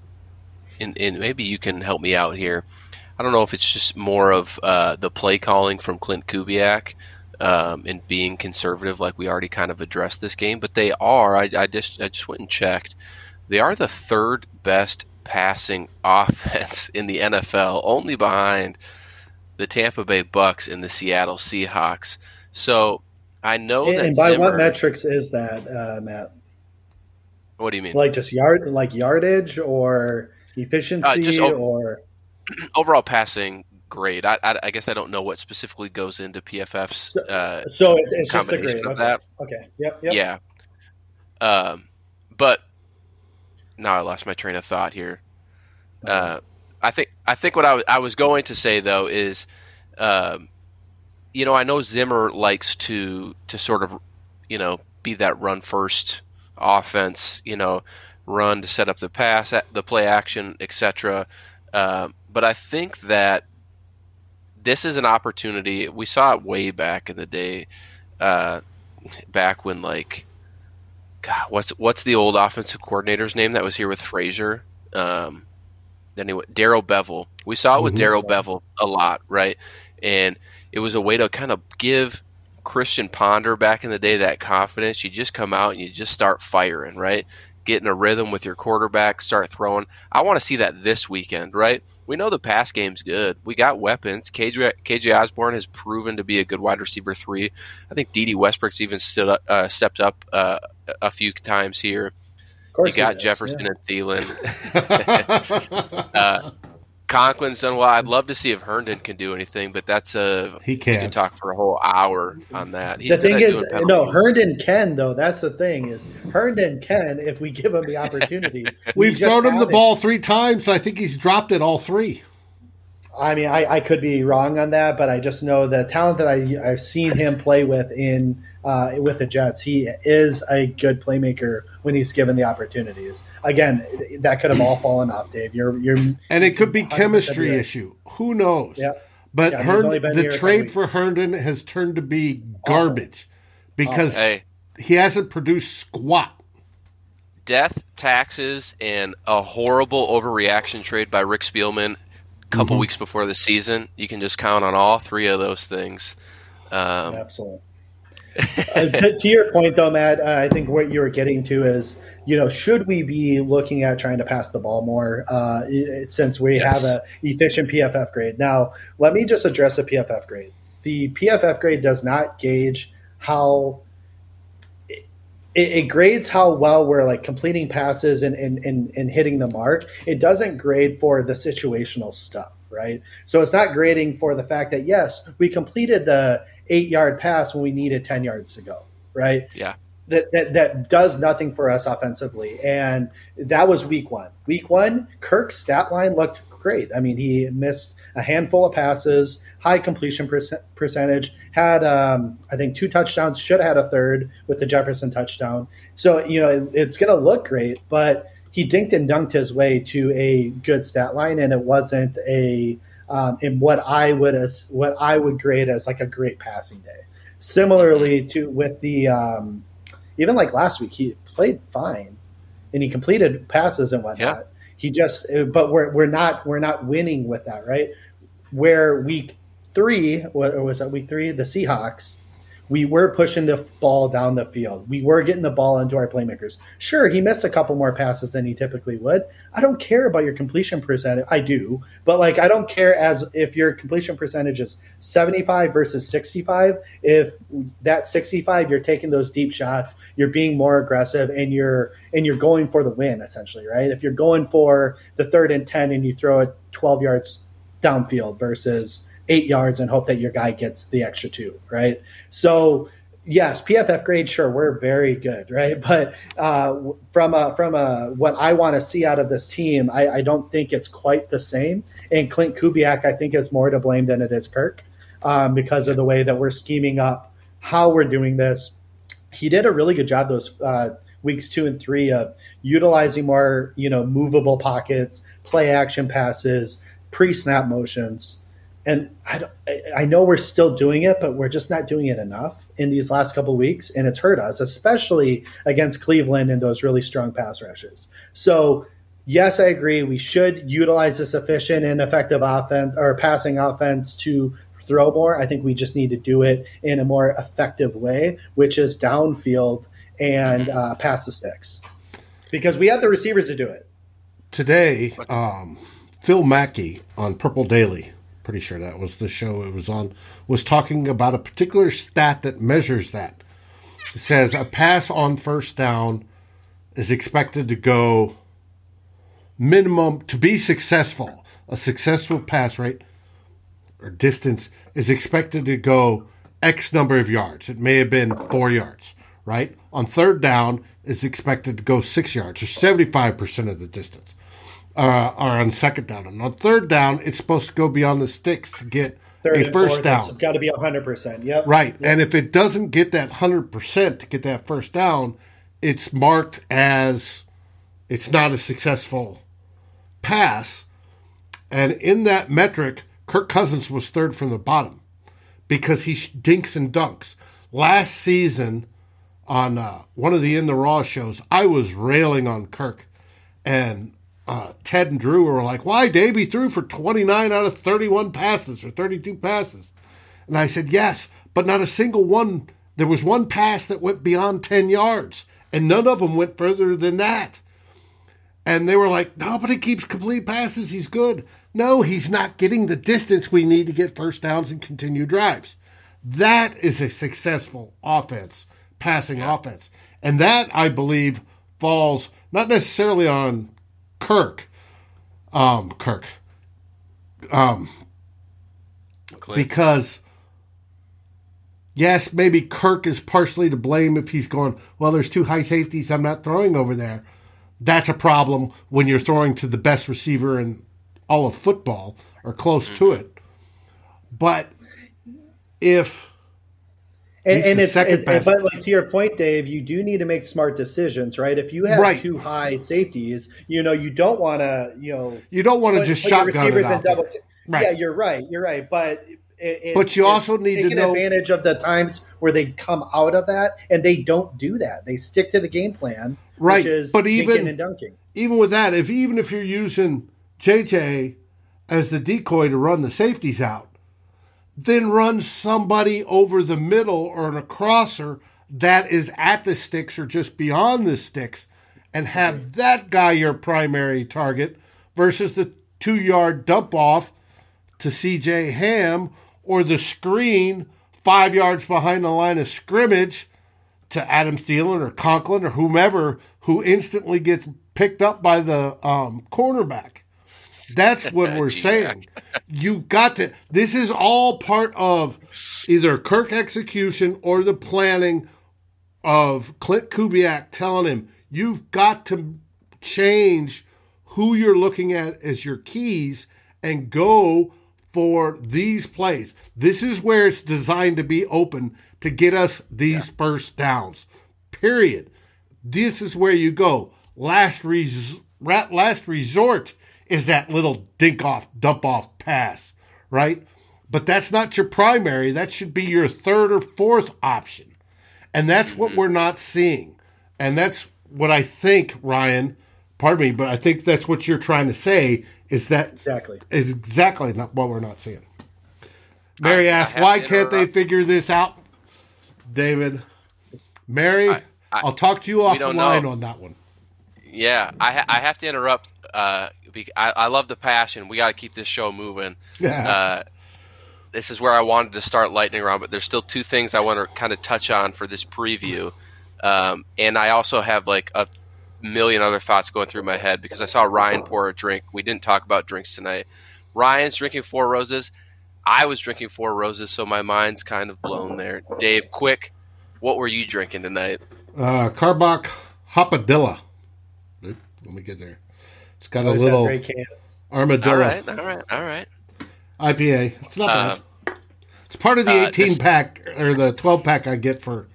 and, maybe you can help me out here. I don't know if it's just more of uh, the play calling from Klint Kubiak um, and being conservative, like we already kind of addressed this game. But they are. I, I just I just went and checked. They are the third best passing [laughs] offense in the NFL, only behind the Tampa Bay Bucks and the Seattle Seahawks. So I know and, that. And by Zimmer, what metrics is that, uh, Matt? What do you mean? Like just yard, like yardage, or efficiency uh, or [clears throat] overall passing grade. I, I, I, guess I don't know what specifically goes into PFF's. Uh, so, it's, it's just the grade. Okay. That. okay. Yep. Yep. Yeah. Um, but now I lost my train of thought here. Uh, I think I think what I, w- I was going to say though is, um, you know, I know Zimmer likes to to sort of, you know, be that run first offense. You know, run to set up the pass, the play action, etc. Uh, but I think that this is an opportunity. We saw it way back in the day, uh, back when like, God, what's what's the old offensive coordinator's name that was here with Frazier? Um, anyway, Darrell Bevell. We saw it with mm-hmm. Darrell Bevell a lot, right? And it was a way to kind of give Christian Ponder back in the day that confidence. You just come out and you just start firing, right? Get in a rhythm with your quarterback, start throwing. I want to see that this weekend, right? We know the pass game's good. We got weapons. KJ, KJ Osborn has proven to be a good wide receiver three. I think Dede Westbrook's even stood up, uh, stepped up uh, a few times here. You got Jefferson yeah. and Thielen. [laughs] uh, Conklin's done well. I'd love to see if Herndon can do anything, but that's a he can't can talk for a whole hour on that. He's the thing is, no, Herndon can though. That's the thing is Herndon can if we give him the [laughs] opportunity. We've we thrown him the ball three times. And I think he's dropped it all three. I mean, I, I could be wrong on that, but I just know the talent that I, I've seen him play with in uh, with the Jets. He is a good playmaker when he's given the opportunities. Again, that could have all [clears throat] fallen off, Dave. You're you're and it could be chemistry issue. Who knows? Yeah. But yeah, Herndon, the trade for Herndon has turned to be garbage Awful. because Awful. he hasn't produced squat. Death, taxes, and a horrible overreaction trade by Rick Spielman a couple mm-hmm. weeks before the season. You can just count on all three of those things. Um, Absolutely [laughs] uh, to, to, your point, though, Matt, uh, I think what you were getting to is, you know, should we be looking at trying to pass the ball more uh, since we yes. have a efficient PFF grade? Now, let me just address the PFF grade. The PFF grade does not gauge how it, it, grades how well we're like completing passes and, and, and, and hitting the mark. It doesn't grade for the situational stuff right? So it's not grading for the fact that yes, we completed the eight yard pass when we needed 10 yards to go, right? Yeah. That, that, that does nothing for us offensively. And that was week one. Week one, Kirk's stat line looked great. I mean, he missed a handful of passes, high completion percentage, had, um, I think, two touchdowns, should have had a third with the Jefferson touchdown. So, you know, it, it's going to look great, but he dinked and dunked his way to a good stat line, and it wasn't a um, in what I would as what I would grade as like a great passing day. Similarly to with the um, even like last week, he played fine and he completed passes and whatnot. Yeah. He just, but we're we're not we're not winning with that, right? Where week three, what was that week three? The Seahawks we were pushing the ball down the field. We were getting the ball into our playmakers. Sure, he missed a couple more passes than he typically would. I don't care about your completion percentage. I do, but like I don't care as if your completion percentage is 75 versus 65. If that 65 you're taking those deep shots, you're being more aggressive and you're and you're going for the win essentially, right? If you're going for the third and 10 and you throw it 12 yards downfield versus eight yards and hope that your guy gets the extra two, right? So yes, PFF grade, sure, we're very good, right? [laughs] But uh, from a from a what I want to see out of this team, I, I, don't think it's quite the same. And Klint Kubiak, I think, is more to blame than it is Kirk um, because of the way that we're scheming up how we're doing this. He did a really good job those uh, weeks two and three of utilizing more, you know, movable pockets, play action passes, pre snap motions and I, I know we're still doing it, but we're just not doing it enough in these last couple weeks, and it's hurt us, especially against Cleveland and those really strong pass rushes. So, yes, I agree. We should utilize this efficient and effective offense or passing offense to throw more. I think we just need to do it in a more effective way, which is downfield and mm-hmm. uh, pass the sticks, because we have the receivers to do it. Today, um, Phil Mackey on Purple Daily pretty sure that was the show it was on, was talking about a particular stat that measures that. It says a pass on first down is expected to go minimum to be successful, a successful pass rate or distance is expected to go X number of yards. It may have been four yards, right? On third down, is expected to go six yards, or 75% of the distance, uh, or on second down. And on third down, it's supposed to go beyond the sticks to get third a first fourth, down. It's got to be 100%. Yep. Right. Yep. And if it doesn't get that 100% to get that first down, it's marked as it's not a successful pass. And in that metric, Kirk Cousins was third from the bottom because he dinks and dunks. Last season, on uh, one of the In the Raw shows, I was railing on Kirk, and uh, Ted and Drew were like, "Why, Davey threw for 29 out of 31 passes or 32 passes?" And I said, "Yes, but not a single one. There was one pass that went beyond 10 yards, and none of them went further than that." And they were like, "No, but he keeps complete passes. He's good." No, he's not getting the distance we need to get first downs and continue drives. That is a successful offense passing yeah. offense. And that, I believe, falls not necessarily on Kirk, um, Kirk, um, because yes, maybe Kirk is partially to blame if he's going, well, there's two high safeties I'm not throwing over there. That's a problem when you're throwing to the best receiver in all of football or close mm-hmm. to it. But if and, and it's it, but like to your point, Dave, you do need to make smart decisions, right? If you have right. two high safeties, you know you don't want to, you know, you don't want to just shotgun receivers it double. Right. Yeah, you're right. You're right, but. It, but you also need to know advantage of the times where they come out of that, and they don't do that. They stick to the game plan, right? Which is but even and dunking. Even with that, if even if you're using JJ as the decoy to run the safeties out, then run somebody over the middle or a crosser that is at the sticks or just beyond the sticks and have that guy your primary target versus the two yard dump off to CJ Ham or the screen five yards behind the line of scrimmage to Adam Thielen or Conklin or whomever who instantly gets picked up by the um, cornerback. That's [laughs] what we're saying. You got to. This is all part of either Kirk execution or the planning of Klint Kubiak telling him you've got to change who you're looking at as your keys and go for these plays. This is where it's designed to be open to get us these yeah. first downs. Period. This is where you go. Last res- last resort is that little dink off, dump off pass, right? But that's not your primary. That should be your third or fourth option. And that's what mm-hmm. we're not seeing. And that's what I think, Ryan, pardon me, but I think that's what you're trying to say is that exactly is exactly not what we're not seeing. Mary I, asked, I why can't they figure this out? David, Mary, I, will talk to you offline on that one. Yeah, I, ha- I have to interrupt uh, I, I love the passion. We got to keep this show moving. [laughs] Uh, this is where I wanted to start lightning round, but there's still two things I want to kind of touch on for this preview. Um, and I also have like a million other thoughts going through my head because I saw Ryan pour a drink. We didn't talk about drinks tonight. Ryan's drinking four roses. I was drinking four roses, so my mind's kind of blown there. Dave, quick, what were you drinking tonight? Uh, Karbach Hopadillo. Let me get there. It's got a little armadillo. All right, all right, all right. IPA. It's not uh, bad. It's part of the uh, 18 this, pack or the 12 pack I get for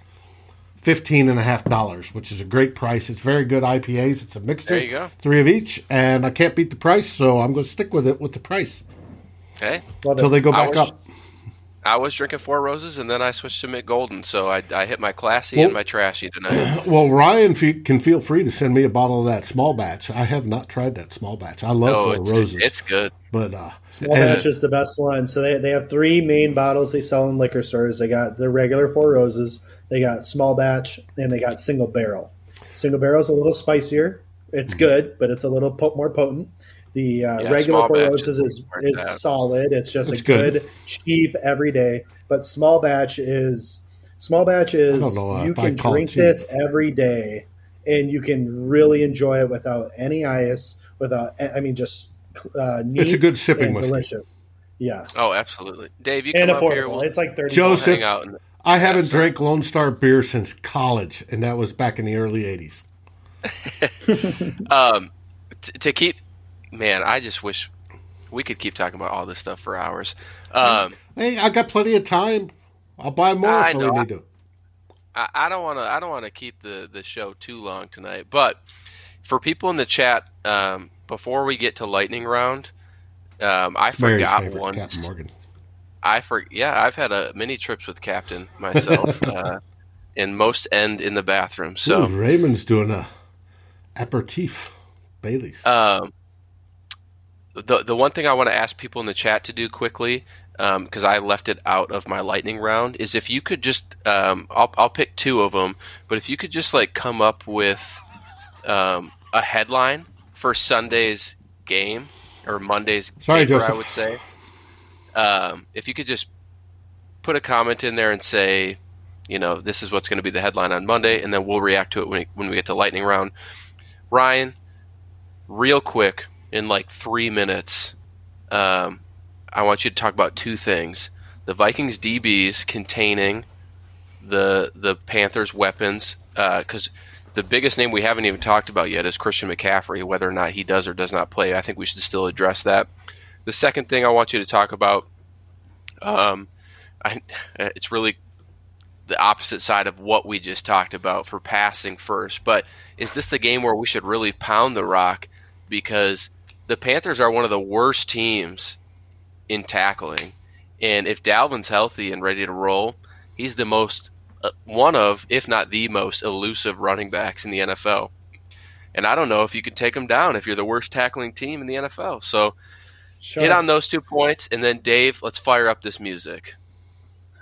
fifteen and a half dollars, which is a great price. It's very good IPAs. It's a mixture. There you go. Three of each, and I can't beat the price, so I'm going to stick with it with the price. Okay. Until they go back was, up. I was drinking Four Roses, and then I switched to Mich Golden, so I, I hit my classy well, and my trashy tonight. [clears throat] Well, Ryan can feel free to send me a bottle of that small batch. I have not tried that small batch. I love Four it's, Roses. It's good, but uh, small and, batch is the best one. So they they have three main bottles they sell in liquor stores. They got the regular Four Roses, they got small batch, and they got single barrel. Single barrel is a little spicier. It's mm-hmm. good, but it's a little po- more potent. The uh, yeah, regular Four Roses is is solid. It's just it's a good, good, cheap, everyday. But small batch is small batch is you can drink this every day, and you can really enjoy it without any ice Without, I mean, just uh, it's a good sipping whiskey. delicious. Yes. Oh, absolutely, Dave. You and come affordable. Up here, we'll it's like thirty. Joseph, I haven't drank Lone Star beer since college, and that was back in the early '80s. [laughs] um, t- to keep, man, I just wish we could keep talking about all this stuff for hours. Um, hey, I got plenty of time. I'll buy more I if know. we need to. I, I don't want to. I don't want to keep the the show too long tonight. But for people in the chat, um, before we get to lightning round, um, I it's forgot one. Captain Morgan. I for yeah, I've had a many trips with Captain myself, [laughs] uh, and most end in the bathroom. So Ooh, Raymond's doing a aperitif, Bailey's. Um, the the one thing I want to ask people in the chat to do quickly, because um, I left it out of my lightning round, is if you could just, um, I'll I'll pick two of them, but if you could just like come up with um, a headline for Sunday's game or Monday's Sorry, paper, Joseph. I would say. Um, if you could just put a comment in there and say, you know, this is what's going to be the headline on Monday, and then we'll react to it when we, when we get to lightning round. Ryan, real quick, in like three minutes, um, I want you to talk about two things: the Vikings DBs containing the the Panthers weapons, because. Uh, the biggest name we haven't even talked about yet is Christian McCaffrey. Whether or not he does or does not play, I think we should still address that. The second thing I want you to talk about, um, I, [laughs] it's really the opposite side of what we just talked about for passing first. But is this the game where we should really pound the rock? Because the Panthers are one of the worst teams in tackling. And if Dalvin's healthy and ready to roll, he's the most uh, one of, if not the most elusive running backs in the NFL. And I don't know if you could take him down if you're the worst tackling team in the NFL. So sure. hit on those two points, and then Dave, let's fire up this music.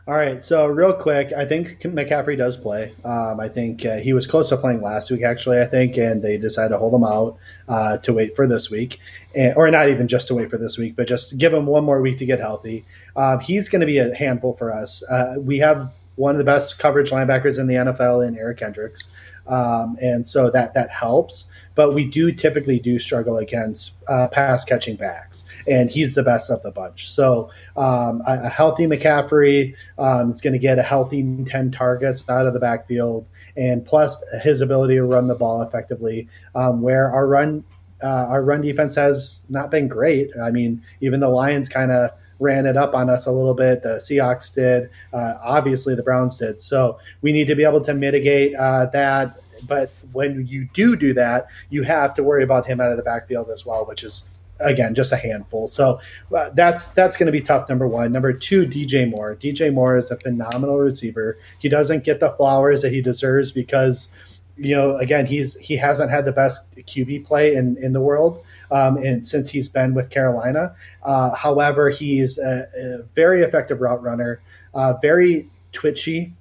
All right, so real quick, I think McCaffrey does play. Um, I think uh, he was close to playing last week, actually. I think, and they decided to hold him out uh, to wait for this week, and, or not even just to wait for this week, but just give him one more week to get healthy. Uh, he's going to be a handful for us. Uh, we have one of the best coverage linebackers in the NFL in Eric Kendricks. Um, and so that that helps. But we do typically do struggle against uh, pass catching backs, and he's the best of the bunch. So um, a, a, healthy McCaffrey um, is going to get a healthy ten targets out of the backfield, and plus his ability to run the ball effectively. Um, where our run uh, our run defense has not been great. I mean, even the Lions kind of ran it up on us a little bit. The Seahawks did. Uh, obviously, the Browns did. So we need to be able to mitigate uh, that. But when you do do that, you have to worry about him out of the backfield as well, which is again just a handful. So uh, that's that's going to be tough. Number one. Number two, DJ Moore. DJ Moore is a phenomenal receiver. He doesn't get the flowers that he deserves because you know again he's he hasn't had the best QB play in in the world um, and since he's been with Carolina. Uh, however, he's a, a, very effective route runner, uh, very twitchy.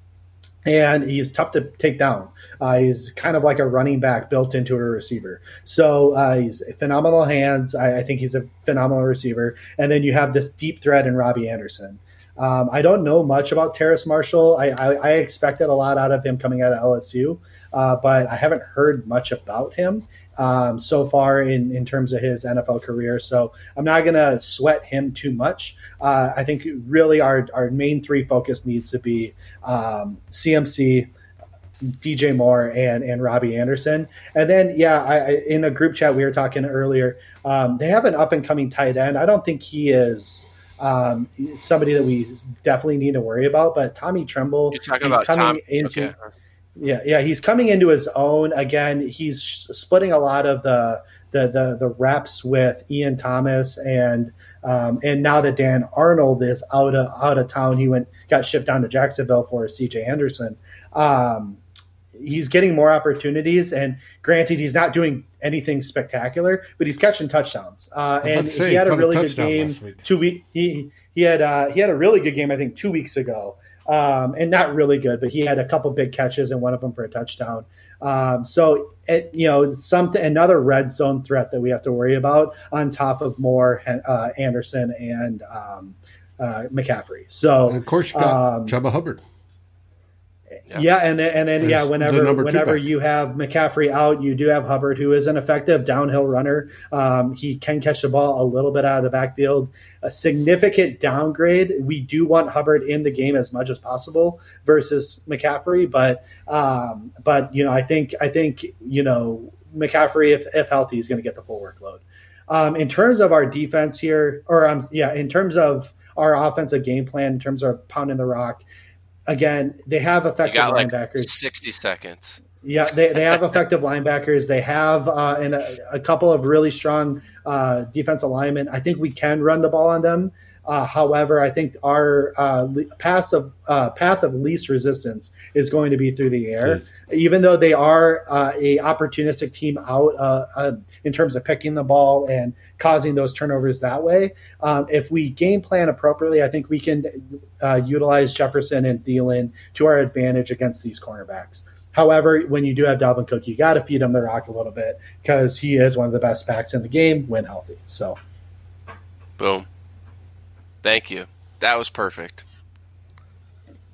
And he's tough to take down. Uh, he's kind of like a running back built into a receiver. So uh, he's phenomenal hands. I, I think he's a phenomenal receiver. And then you have this deep threat in Robbie Anderson. Um, I don't know much about Terrace Marshall. I, I, I, expected a lot out of him coming out of LSU, uh, but I haven't heard much about him um, so far in, in terms of his NFL career. So I'm not going to sweat him too much. Uh, I think really our, our main three focus needs to be um, CMC. DJ Moore and and Robbie Anderson, and then yeah, I, I, in a group chat we were talking earlier. Um, they have an up and coming tight end. I don't think he is um, somebody that we definitely need to worry about. But Tommy Tremble, he's coming Tom, into. Okay. Yeah, yeah, he's coming into his own again. He's splitting a lot of the the the, the reps with Ian Thomas and um, and now that Dan Arnold is out of out of town, he went got shipped down to Jacksonville for C.J. Anderson. Um, he's getting more opportunities, and granted, he's not doing anything spectacular, but he's catching touchdowns. Uh, and say, he had a really good game two week. He he had uh, he had a really good game, I think, two weeks ago um, and not really good, but he had a couple big catches and one of them for a touchdown. Um, so it, you know, something another red zone threat that we have to worry about on top of Moore uh, Anderson and um, uh, McCaffrey. So and of course you got um, Chuba Hubbard. Yeah. yeah, and then and then yeah, whenever the whenever you have McCaffrey out, you do have Hubbard, who is an effective downhill runner. Um, he can catch the ball a little bit out of the backfield. A significant downgrade. We do want Hubbard in the game as much as possible versus McCaffrey, but um, but you know, I think I think you know McCaffrey, if if healthy, is going to get the full workload. Um, in terms of our defense here, or um, yeah, in terms of our offensive game plan, in terms of pounding the rock again, they have effective linebackers. Like Sixty seconds. Yeah, they, they have effective linebackers. They have uh, and a, a, couple of really strong uh, defense alignment. I think we can run the ball on them. Uh, however, I think our uh, path of uh, path of least resistance is going to be through the air even though they are uh, a opportunistic team out uh, uh, in terms of picking the ball and causing those turnovers that way. Um, if we game plan appropriately, I think we can uh, utilize Jefferson and Thielen to our advantage against these cornerbacks. However, when you do have Dalvin Cook, you got to feed him the rock a little bit because he is one of the best backs in the game when healthy. So, boom. Thank you. That was perfect.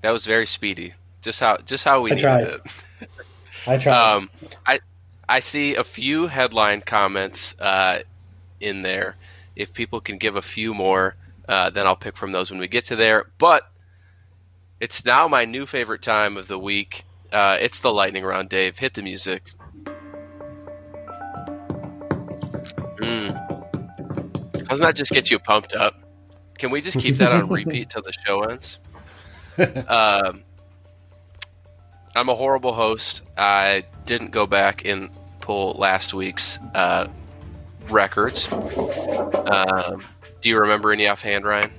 That was very speedy. Just how just how we I needed tried. it. [laughs] I try. Um, I I see a few headline comments uh, in there. If people can give a few more, uh, then I'll pick from those when we get to there. But it's now my new favorite time of the week. Uh, it's the lightning round. Dave, hit the music. Mm. Doesn't that just get you pumped up? Can we just keep that on repeat [laughs] till the show ends? [laughs] Um, I'm a horrible host. I didn't go back and pull last week's uh, records. Um, do you remember any offhand, Ryan?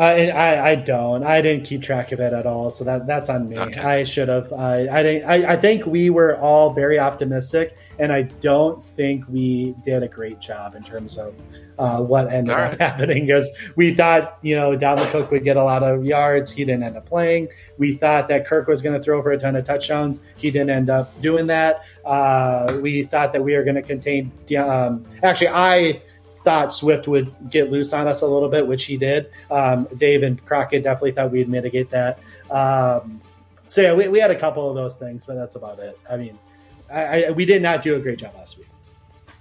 I, I, I don't. I didn't keep track of it at all, so that that's on me. Okay. I should have. I I, didn't, I I think we were all very optimistic, and I don't think we did a great job in terms of uh, what ended all up right. happening. Because we thought, you know, Dalvin Cook would get a lot of yards. He didn't end up playing. We thought that Kirk was going to throw for a ton of touchdowns. He didn't end up doing that. Uh, we thought that we were going to contain. Um, actually, I thought Swift would get loose on us a little bit, which he did. Um, Dave and Crockett definitely thought we'd mitigate that. Um, so yeah, we, we, had a couple of those things, but that's about it. I mean, I, I, we did not do a great job last week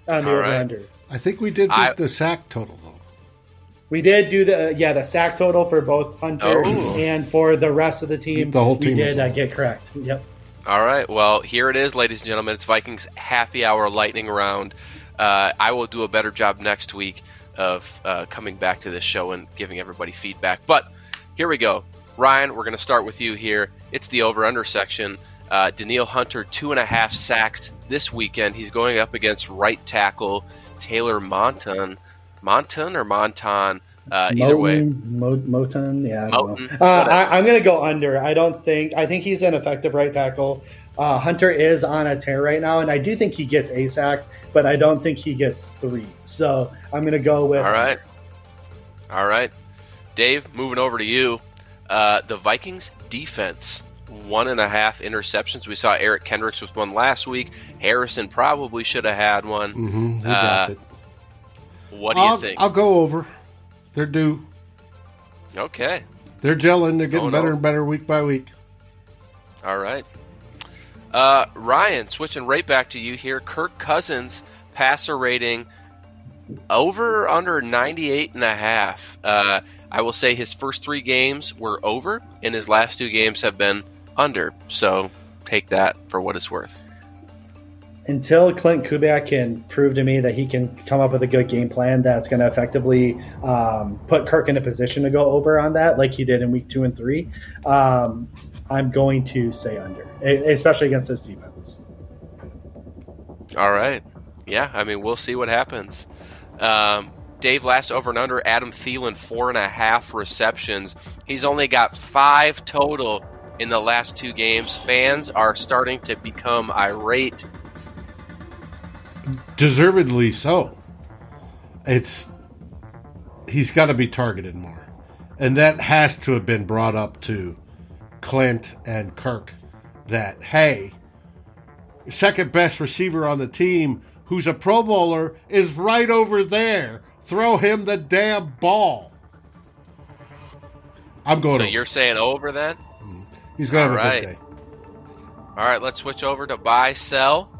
on the over under. I think we did beat I, the sack total though. We did do the yeah the sack total for both Hunter oh. and for the rest of the team. The whole team. We did uh, get correct. Yep. All right. Well, here it is, ladies and gentlemen. It's Vikings happy hour lightning round. Uh, I will do a better job next week of uh, coming back to this show and giving everybody feedback. But here we go. Ryan, we're going to start with you here. It's the over under section. Uh, Danielle Hunter, two and a half sacks this weekend. He's going up against right tackle Taylor Monton. Monton or Monton? Uh, either way, Mo- Moton, yeah. I uh, am going to go under. I don't think. I think he's an effective right tackle. Uh, Hunter is on a tear right now, and I do think he gets a sack, but I don't think he gets three. So I'm going to go with. All right. All right. Dave, moving over to you. Uh, the Vikings defense, one and a half interceptions. We saw Eric Kendricks with one last week. Harrison probably should have had one. Mm-hmm, uh, what do I'll, you think? I'll go over. They're due. Okay. They're gelling. They're getting better and better week by week. All right. Uh, Ryan, switching right back to you here. Kirk Cousins passer rating over under 98 and a half. Uh, I will say his first three games were over, and his last two games have been under. So take that for what it's worth. Until Klint Kubiak can prove to me that he can come up with a good game plan that's going to effectively um, put Kirk in a position to go over on that, like he did in week two and three, um, I'm going to say under, especially against this defense. All right. Yeah, I mean, we'll see what happens. Um, Dave, last over and under, Adam Thielen, four and a half receptions. He's only got five total in the last two games. Fans are starting to become irate. Deservedly so. It's he's got to be targeted more, and that has to have been brought up to Klint and Kirk that, hey, second best receiver on the team who's a Pro Bowler is right over there. Throw him the damn ball. I'm going. So over. you're saying over then? Mm-hmm. He's going to have right. a good day. All right, let's switch over to buy sell.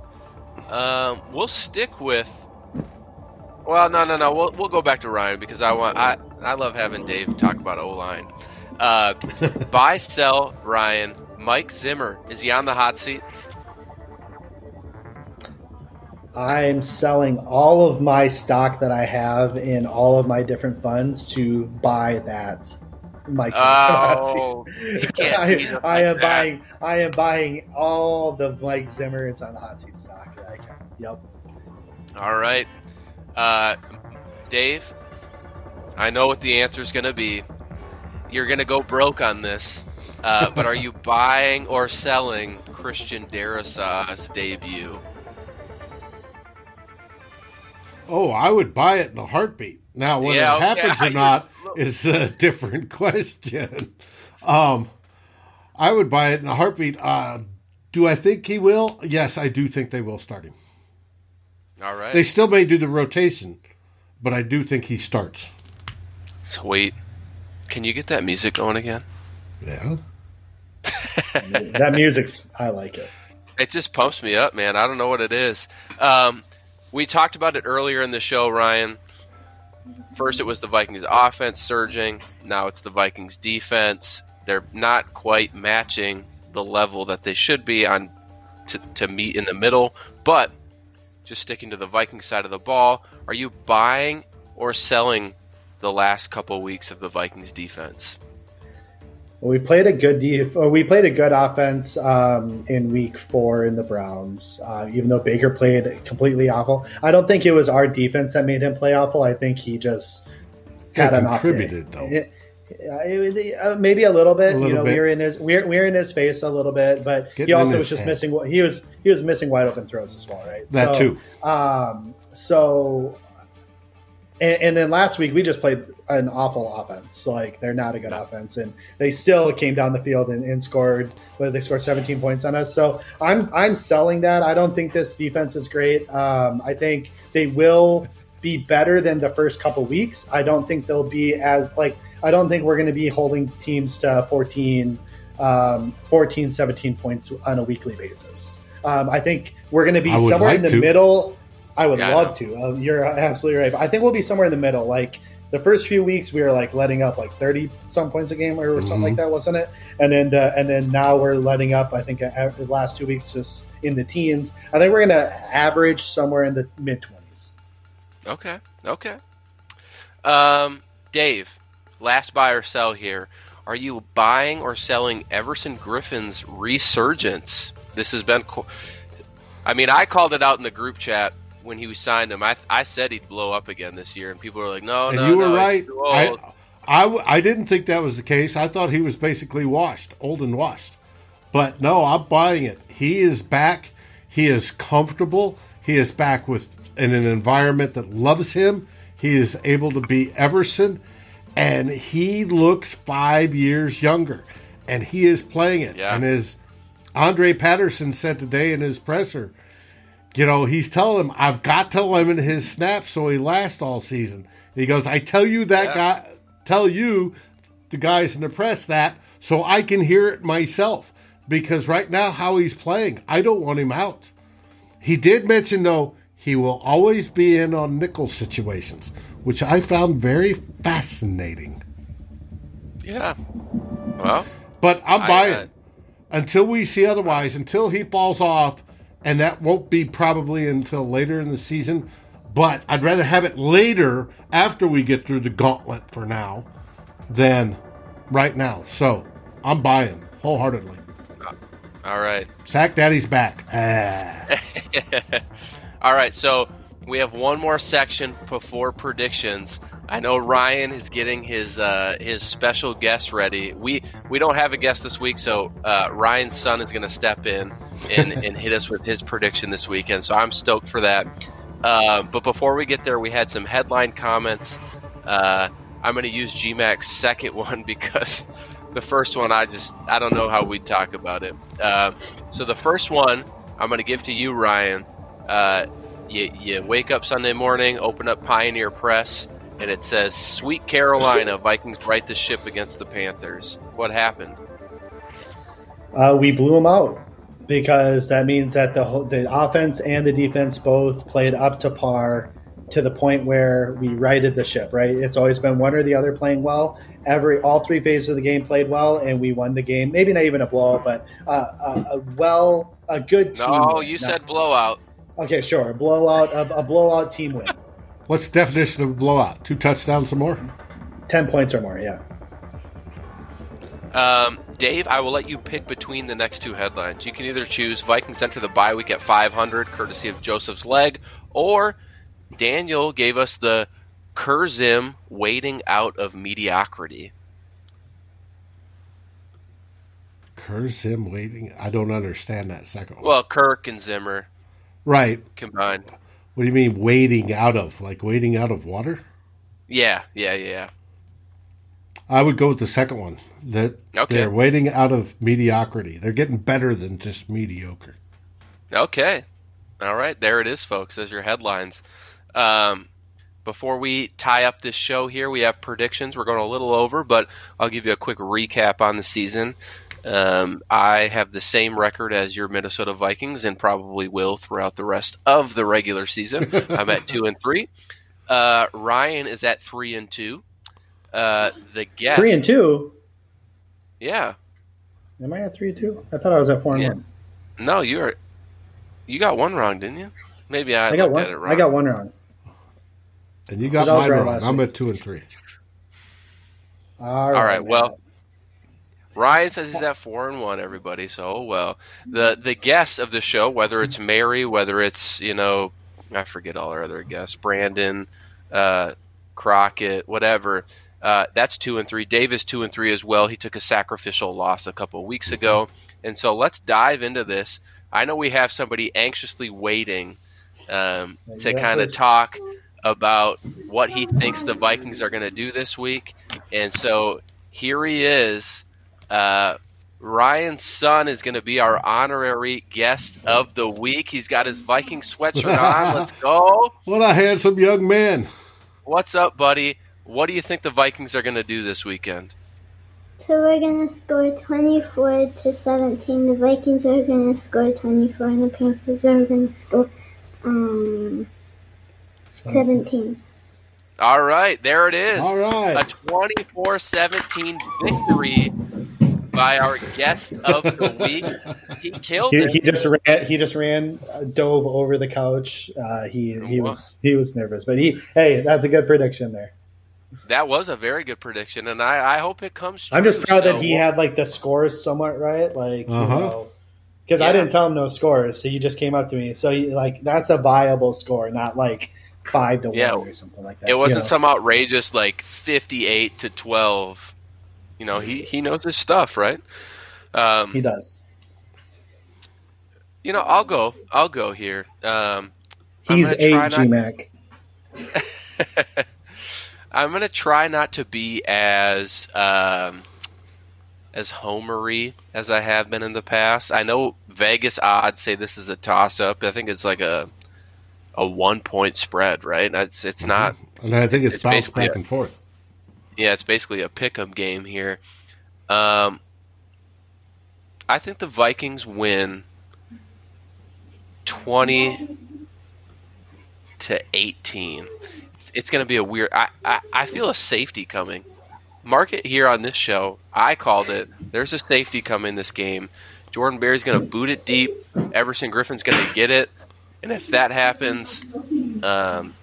Um, we'll stick with. Well, no, no, no. We'll, we'll go back to Ryan because I want I I love having Dave talk about O line. Uh, [laughs] buy sell Ryan. Mike Zimmer is he on the hot seat? I'm selling all of my stock that I have in all of my different funds to buy that Mike oh, [laughs] I, I am buying I am buying all the Mike Zimmers on hot seat stock. I can. Yep. All right. Uh, Dave, I know what the answer is going to be. You're going to go broke on this. Uh, but are you [laughs] buying or selling Christian Darrisaw's debut? Oh, I would buy it in a heartbeat. Now, whether yeah, it happens or not is a different [laughs] question. Um, I would buy it in a heartbeat. Uh, do I think he will? Yes, I do think they will start him. All right. They still may do the rotation, but I do think he starts. Sweet. Can you get that music going again? Yeah. [laughs] that music's I like it. It just pumps me up, man. I don't know what it is. Um, we talked about it earlier in the show, Ryan. First, it was the Vikings offense surging. Now it's the Vikings defense. They're not quite matching the level that they should be on to, to meet in the middle. But just sticking to the Viking side of the ball, are you buying or selling the last couple weeks of the Vikings defense? We played a good def- we played a good offense um, in week four in the Browns. Uh, even though Baker played completely awful, I don't think it was our defense that made him play awful. I think he just had an off day. Though. It, uh, maybe a little bit. A little you know, bit. we were in his we we're, in his face a little bit, but Getting he also was just head. missing. He was he was missing wide open throws as well, right? That so, too. Um, so and, and, then last week we just played an awful offense. Like they're not a good offense, and they still came down the field and, and scored. What they scored 17 points on us. So I'm I'm selling that. I don't think this defense is great. Um, I think they will be better than the first couple weeks. I don't think they'll be as like I don't think we're going to be holding teams to 14, um, 14, 17 points on a weekly basis. Um, I think we're going to be somewhere like in the to. middle I would yeah, love to. Um, you're absolutely right. But I think we'll be somewhere in the middle. Like the first few weeks, we were like letting up like thirty some points a game or mm-hmm. something like that, wasn't it? And then the, and then now we're letting up. I think uh, the last two weeks just in the teens. I think we're going to average somewhere in the mid twenties. Okay. Okay. Um, Dave, last buy or sell here. Are you buying or selling Everson Griffen's resurgence? This has been. Co- I mean, I called it out in the group chat when he was signed him. I, I said he'd blow up again this year, and people were like, "No, and no, you were no, right. I, I, I didn't think that was the case. I thought he was basically washed, old and washed. But no, I'm buying it. He is back. He is comfortable. He is back with in an environment that loves him. He is able to be Everson, and he looks five years younger, and he is playing it. Yeah. And as Andre Patterson said today in his presser, you know, he's telling him, I've got to limit his snaps so he lasts all season. He goes, I tell you that yeah. guy, tell you, the guys in the press, that so I can hear it myself. Because right now, how he's playing, I don't want him out. He did mention, though, he will always be in on nickel situations, which I found very fascinating. Yeah. Well, but I'm buying uh, until we see otherwise, until he falls off and that won't be probably until later in the season. But I'd rather have it later after we get through the gauntlet for now than right now. So I'm buying wholeheartedly. All right. Sack Daddy's back. Ah. [laughs] All right. So we have one more section before predictions. I know Ryan is getting his uh, his special guest ready. We we don't have a guest this week, so uh, Ryan's son is going to step in and, [laughs] and hit us with his prediction this weekend. So I'm stoked for that. Uh, but before we get there, we had some headline comments. Uh, I'm going to use GMAC's second [laughs] one because the first one I just I don't know how we'd talk about it. Uh, so the first one I'm going to give to you, Ryan. Uh, you, you wake up Sunday morning, open up Pioneer Press and it says, "Sweet Carolina, Vikings right the ship against the Panthers." What happened? Uh, we blew them out because that means that the the offense and the defense both played up to par to the point where we righted the ship. Right, it's always been one or the other playing well. Every all three phases of the game played well, and we won the game. Maybe not even a blowout, but uh, a, a, well, a good team. No, win. you no. said blowout. Okay, sure, blowout, a, a blowout team win. What's the definition of blowout? Two touchdowns or more? Ten points or more. Yeah. Um, Dave, I will let you pick between the next two headlines. You can either choose Vikings enter the bye week at 500, courtesy of Joseph's leg, or Daniel gave us the Kurzim waiting out of mediocrity. Kurzim waiting? I don't understand that second one. Well, Kirk and Zimmer. Right. Combined. What do you mean wading out of? Like wading out of water? Yeah, yeah, yeah. I would go with the second one. That okay. they're wading out of mediocrity. They're getting better than just mediocre. Okay. All right, there it is, folks. As your headlines. Um, before we tie up this show here, we have predictions. We're going a little over, but I'll give you a quick recap on the season. Um, I have the same record as your Minnesota Vikings, and probably will throughout the rest of the regular season. [laughs] I'm at two and three. Uh, Ryan is at three and two. Uh, the guest three and two. Yeah. Am I at three and two? I thought I was at four and yeah. one. No, you're. You got one wrong, didn't you? Maybe I, I got one, I got one wrong. And you got mine right wrong. I'm at two and three. All right. All right well, Ryan says he's at four and one. Everybody, so oh well. The the guests of the show, whether it's Mary, whether it's you know, I forget all our other guests, Brandon, uh, Crockett, whatever. Uh, that's two and three. Davis two and three as well. He took a sacrificial loss a couple of weeks ago, and so let's dive into this. I know we have somebody anxiously waiting um, to kind of talk about what he thinks the Vikings are going to do this week, and so here he is. Uh, Ryan's son is going to be our honorary guest of the week. He's got his Viking sweatshirt on. [laughs] Let's go! What a handsome young man! What's up, buddy? What do you think the Vikings are going to do this weekend? So we're going to score 24 to 17. The Vikings are going to score 24 and the Panthers are going to score um, 17. All right, there it is. All right. A 24-17 victory by our guest of the week. He killed he, it. He just ran. He just ran, uh, dove over the couch. Uh, he he was he was nervous, but he hey, that's a good prediction there. That was a very good prediction, and I, I hope it comes true. I'm just proud so. that he had like the scores somewhat right, like uh-huh. you know, because yeah. I didn't tell him no scores, so he just came up to me. So he, like that's a viable score, not like five to yeah. one or something like that. It wasn't you know? some outrageous like fifty-eight to twelve. You know, he he knows his stuff, right? Um, he does. You know, I'll go. I'll go here. Um, He's a GMAC. [laughs] I'm gonna try not to be as um, as homery as I have been in the past. I know Vegas odds say this is a toss up. I think it's like a a one point spread, right? It's it's mm-hmm. not. And I think it's, it's bounced back a, and forth. Yeah, it's basically a pick 'em game here. Um, I think the Vikings win twenty to eighteen it's going to be a weird. I, I, I feel a safety coming. Mark it here on this show. I called it. There's a safety coming this game. Jordan Berry's going to boot it deep. Everson Griffen's going to get it. And if that happens, um,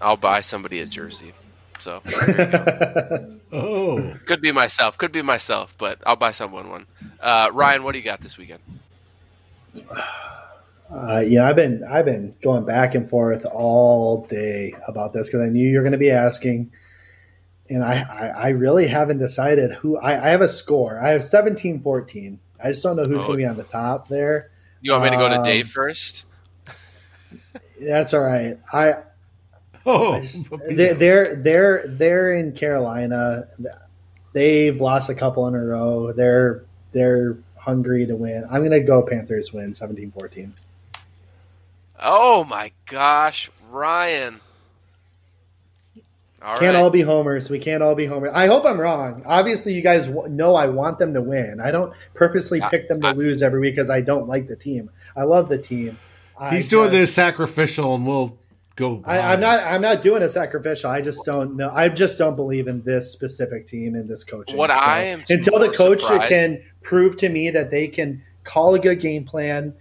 I'll buy somebody a jersey. So, [laughs] oh, could be myself, could be myself, but I'll buy someone one. Uh, Ryan, what do you got this weekend? Uh, yeah, I've been I've been going back and forth all day about this because I knew you were going to be asking, and I, I, I really haven't decided who I, I have a score. I have 17-14. I just don't know who's oh. going to be on the top there. You want me to go to Dave um, first? That's all right. I oh, just, [laughs] they're, they're they're they're in Carolina. They've lost a couple in a row. They're they're hungry to win. I'm going to go Panthers win 17-14. Oh my gosh, Ryan. All can't right. all be homers. We can't all be homers. I hope I'm wrong. Obviously, you guys know I want them to win. I don't purposely pick them to I, lose every week because I don't like the team. I love the team. He's I doing just, this sacrificial, and we'll go. I, am not. I'm not doing a sacrificial. I just don't know. I just don't believe in this specific team and this coaching. What so, I am until the coach surprised. can prove to me that they can call a good game plan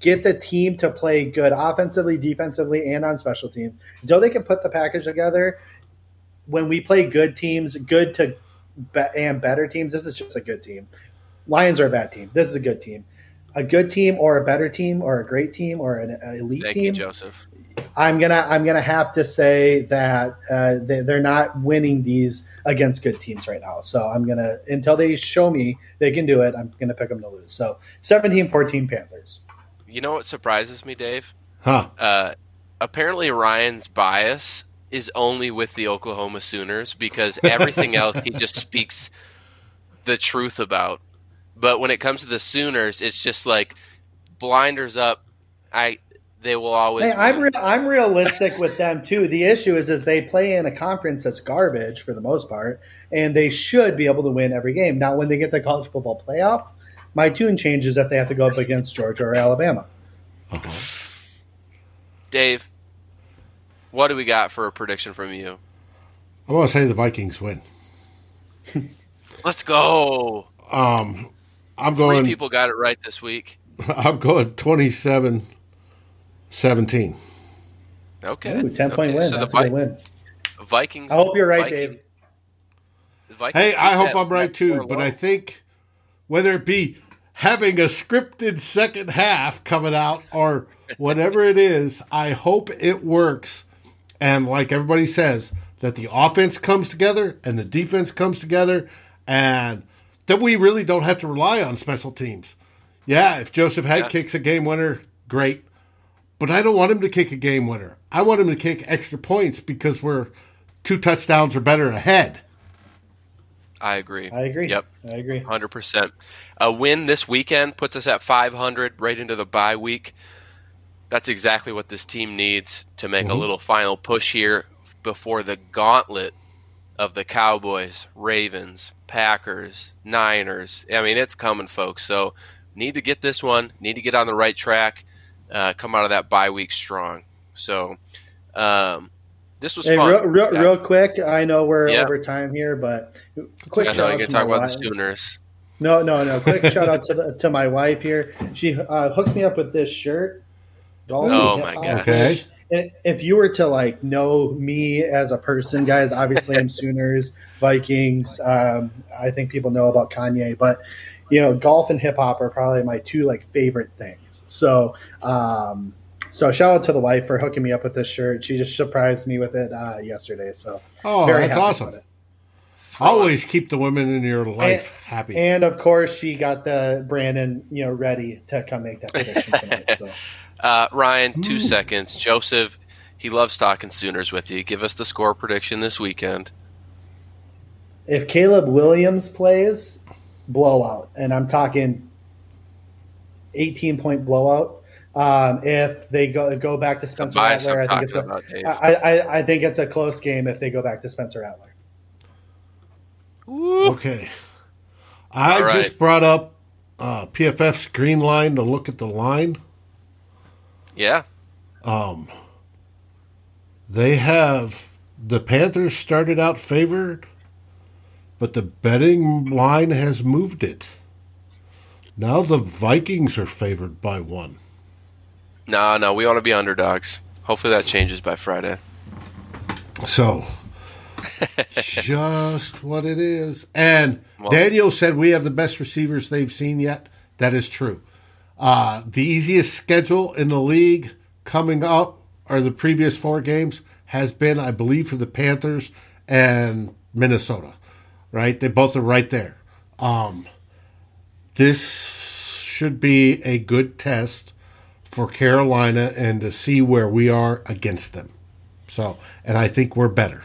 get the team to play good offensively, defensively, and on special teams. Until they can put the package together, when we play good teams, good to be- and better teams, this is just a good team. Lions are a bad team. This is a good team. A good team or a better team or a great team or an elite Thank team. You, Joseph. I'm gonna I'm gonna have to say that uh, they, they're not winning these against good teams right now. So I'm gonna until they show me they can do it. I'm gonna pick them to lose. So 17-14 Panthers. You know what surprises me, Dave? Huh? Uh, apparently Ryan's bias is only with the Oklahoma Sooners because everything [laughs] else he just speaks the truth about. But when it comes to the Sooners, it's just like blinders up. I they will always. Hey, I'm re- I'm realistic with them too. The issue is is they play in a conference that's garbage for the most part, and they should be able to win every game. Now, when they get the college football playoff, my tune changes if they have to go up against Georgia or Alabama. Uh-huh. Dave, what do we got for a prediction from you? I want to say the Vikings win. Let's go. Um, I'm going. Three people got it right this week. [laughs] I'm going 27 17. Okay. Ooh, 10 point okay. win. So That's the Vi- a win. Vikings. I hope you're right, Viking, Dave. Hey, I hope I'm right too, but I think whether it be having a scripted second half coming out or whatever it is, I hope it works and like everybody says, that the offense comes together and the defense comes together and that we really don't have to rely on special teams. Yeah, if Joseph Head yeah. kicks a game winner, great. But I don't want him to kick a game winner. I want him to kick extra points because we're two touchdowns or better ahead. I agree. I agree. Yep. I agree. 100%. A win this weekend puts us at 500 right into the bye week that's exactly what this team needs to make mm-hmm. a little final push here before the gauntlet of the Cowboys, Ravens, Packers, Niners. I mean, it's coming, folks. So, need to get this one, need to get on the right track, uh, come out of that bye week strong. So, um, this was hey, fun. Real, real, yeah. real, quick, I know we're yeah. over time here, but quick yeah, shout out to talk about wife. the Sooners. No, no, no. Quick [laughs] shout out to the, to my wife here. She uh, hooked me up with this shirt Golf. Oh my god. Okay. If you were to like know me as a person, guys, obviously I'm [laughs] Sooners, Vikings. Um, I think people know about Kanye, but you know, golf and hip hop are probably my two like favorite things. So, um, so shout out to the wife for hooking me up with this shirt. She just surprised me with it uh, yesterday. So, oh, that's awesome. Always keep the women in your life and, happy. And of course, she got the Brandon, you know, ready to come make that prediction tonight. [laughs] So. Uh, Ryan, two Ooh. seconds. Joseph, he loves talking Sooners with you. Give us the score prediction this weekend. If Caleb Williams plays, blowout, and I'm talking 18 point blowout. Um, if they go go back to Spencer Rattler, I think it's a I, I, I think it's a close game if they go back to Spencer Rattler. Okay, I right. just brought up uh, PFF's Greenline to look at the line. Yeah. Um, they have the Panthers started out favored, but the betting line has moved it. Now the Vikings are favored by one. No, no, we want to be underdogs. Hopefully that changes by Friday. So, [laughs] just what it is. And well, Daniel said we have the best receivers they've seen yet. That is true. Uh, the easiest schedule in the league coming up, or the previous four games, has been, I believe, for the Panthers and Minnesota. Right? They both are right there. Um, this should be a good test for Carolina and to see where we are against them. So, and I think we're better.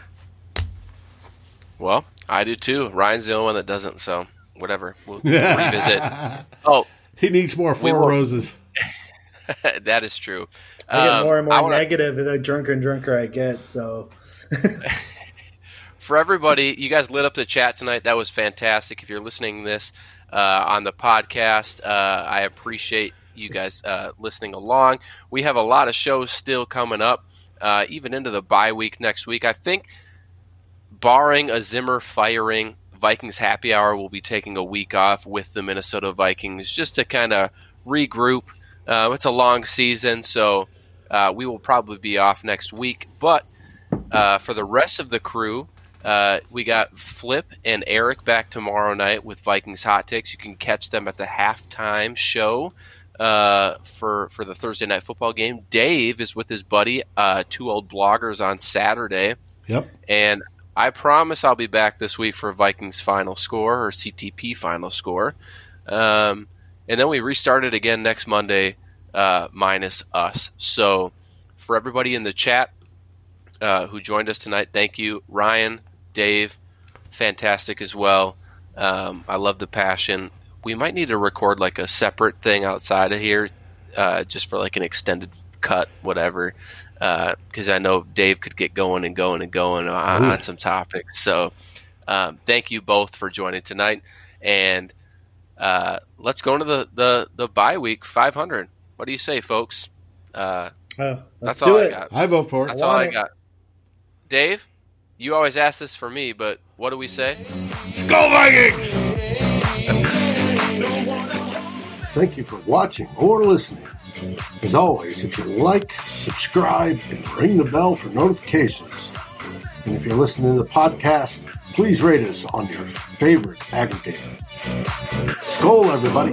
Well, I do too. Ryan's the only one that doesn't, so whatever. We'll revisit. [laughs] Oh, he needs more four roses. [laughs] that is true. I get more and um, more wanna... negative the drunker and drunker I get. So [laughs] for everybody, you guys lit up the chat tonight. That was fantastic. If you're listening this uh, on the podcast, uh, I appreciate you guys uh, listening along. We have a lot of shows still coming up, uh, even into the bye week next week. I think, barring a Zimmer firing, Vikings Happy Hour will be taking a week off with the Minnesota Vikings just to kind of regroup. Uh, it's a long season, so uh, we will probably be off next week. But for the rest of the crew, uh, we got Flip and Eric back tomorrow night with Vikings Hot Takes. You can catch them at the halftime show uh, for for the Thursday night football game. Dave is with his buddy, uh, two old bloggers, on Saturday. Yep. And I promise I'll be back this week for Vikings final score or CTP final score. Um, and then we restart it again next Monday, uh, minus us. So for everybody in the chat uh, who joined us tonight, thank you, Ryan, Dave, fantastic as well. Um, I love the passion. We might need to record like a separate thing outside of here, uh, just for like an extended cut, whatever because uh, I know Dave could get going and going and going on, on some topics. So um, thank you both for joining tonight, and uh, let's go into the the the bye week 500. What do you say, folks? Uh, oh, that's all it. I got. I vote for it. That's all I got. Dave, you always ask this for me, but what do we say? Skol Vikings! Thank you for watching or listening. As always, if you like, subscribe, and ring the bell for notifications. And if you're listening to the podcast, please rate us on your favorite aggregator. Skol, everybody.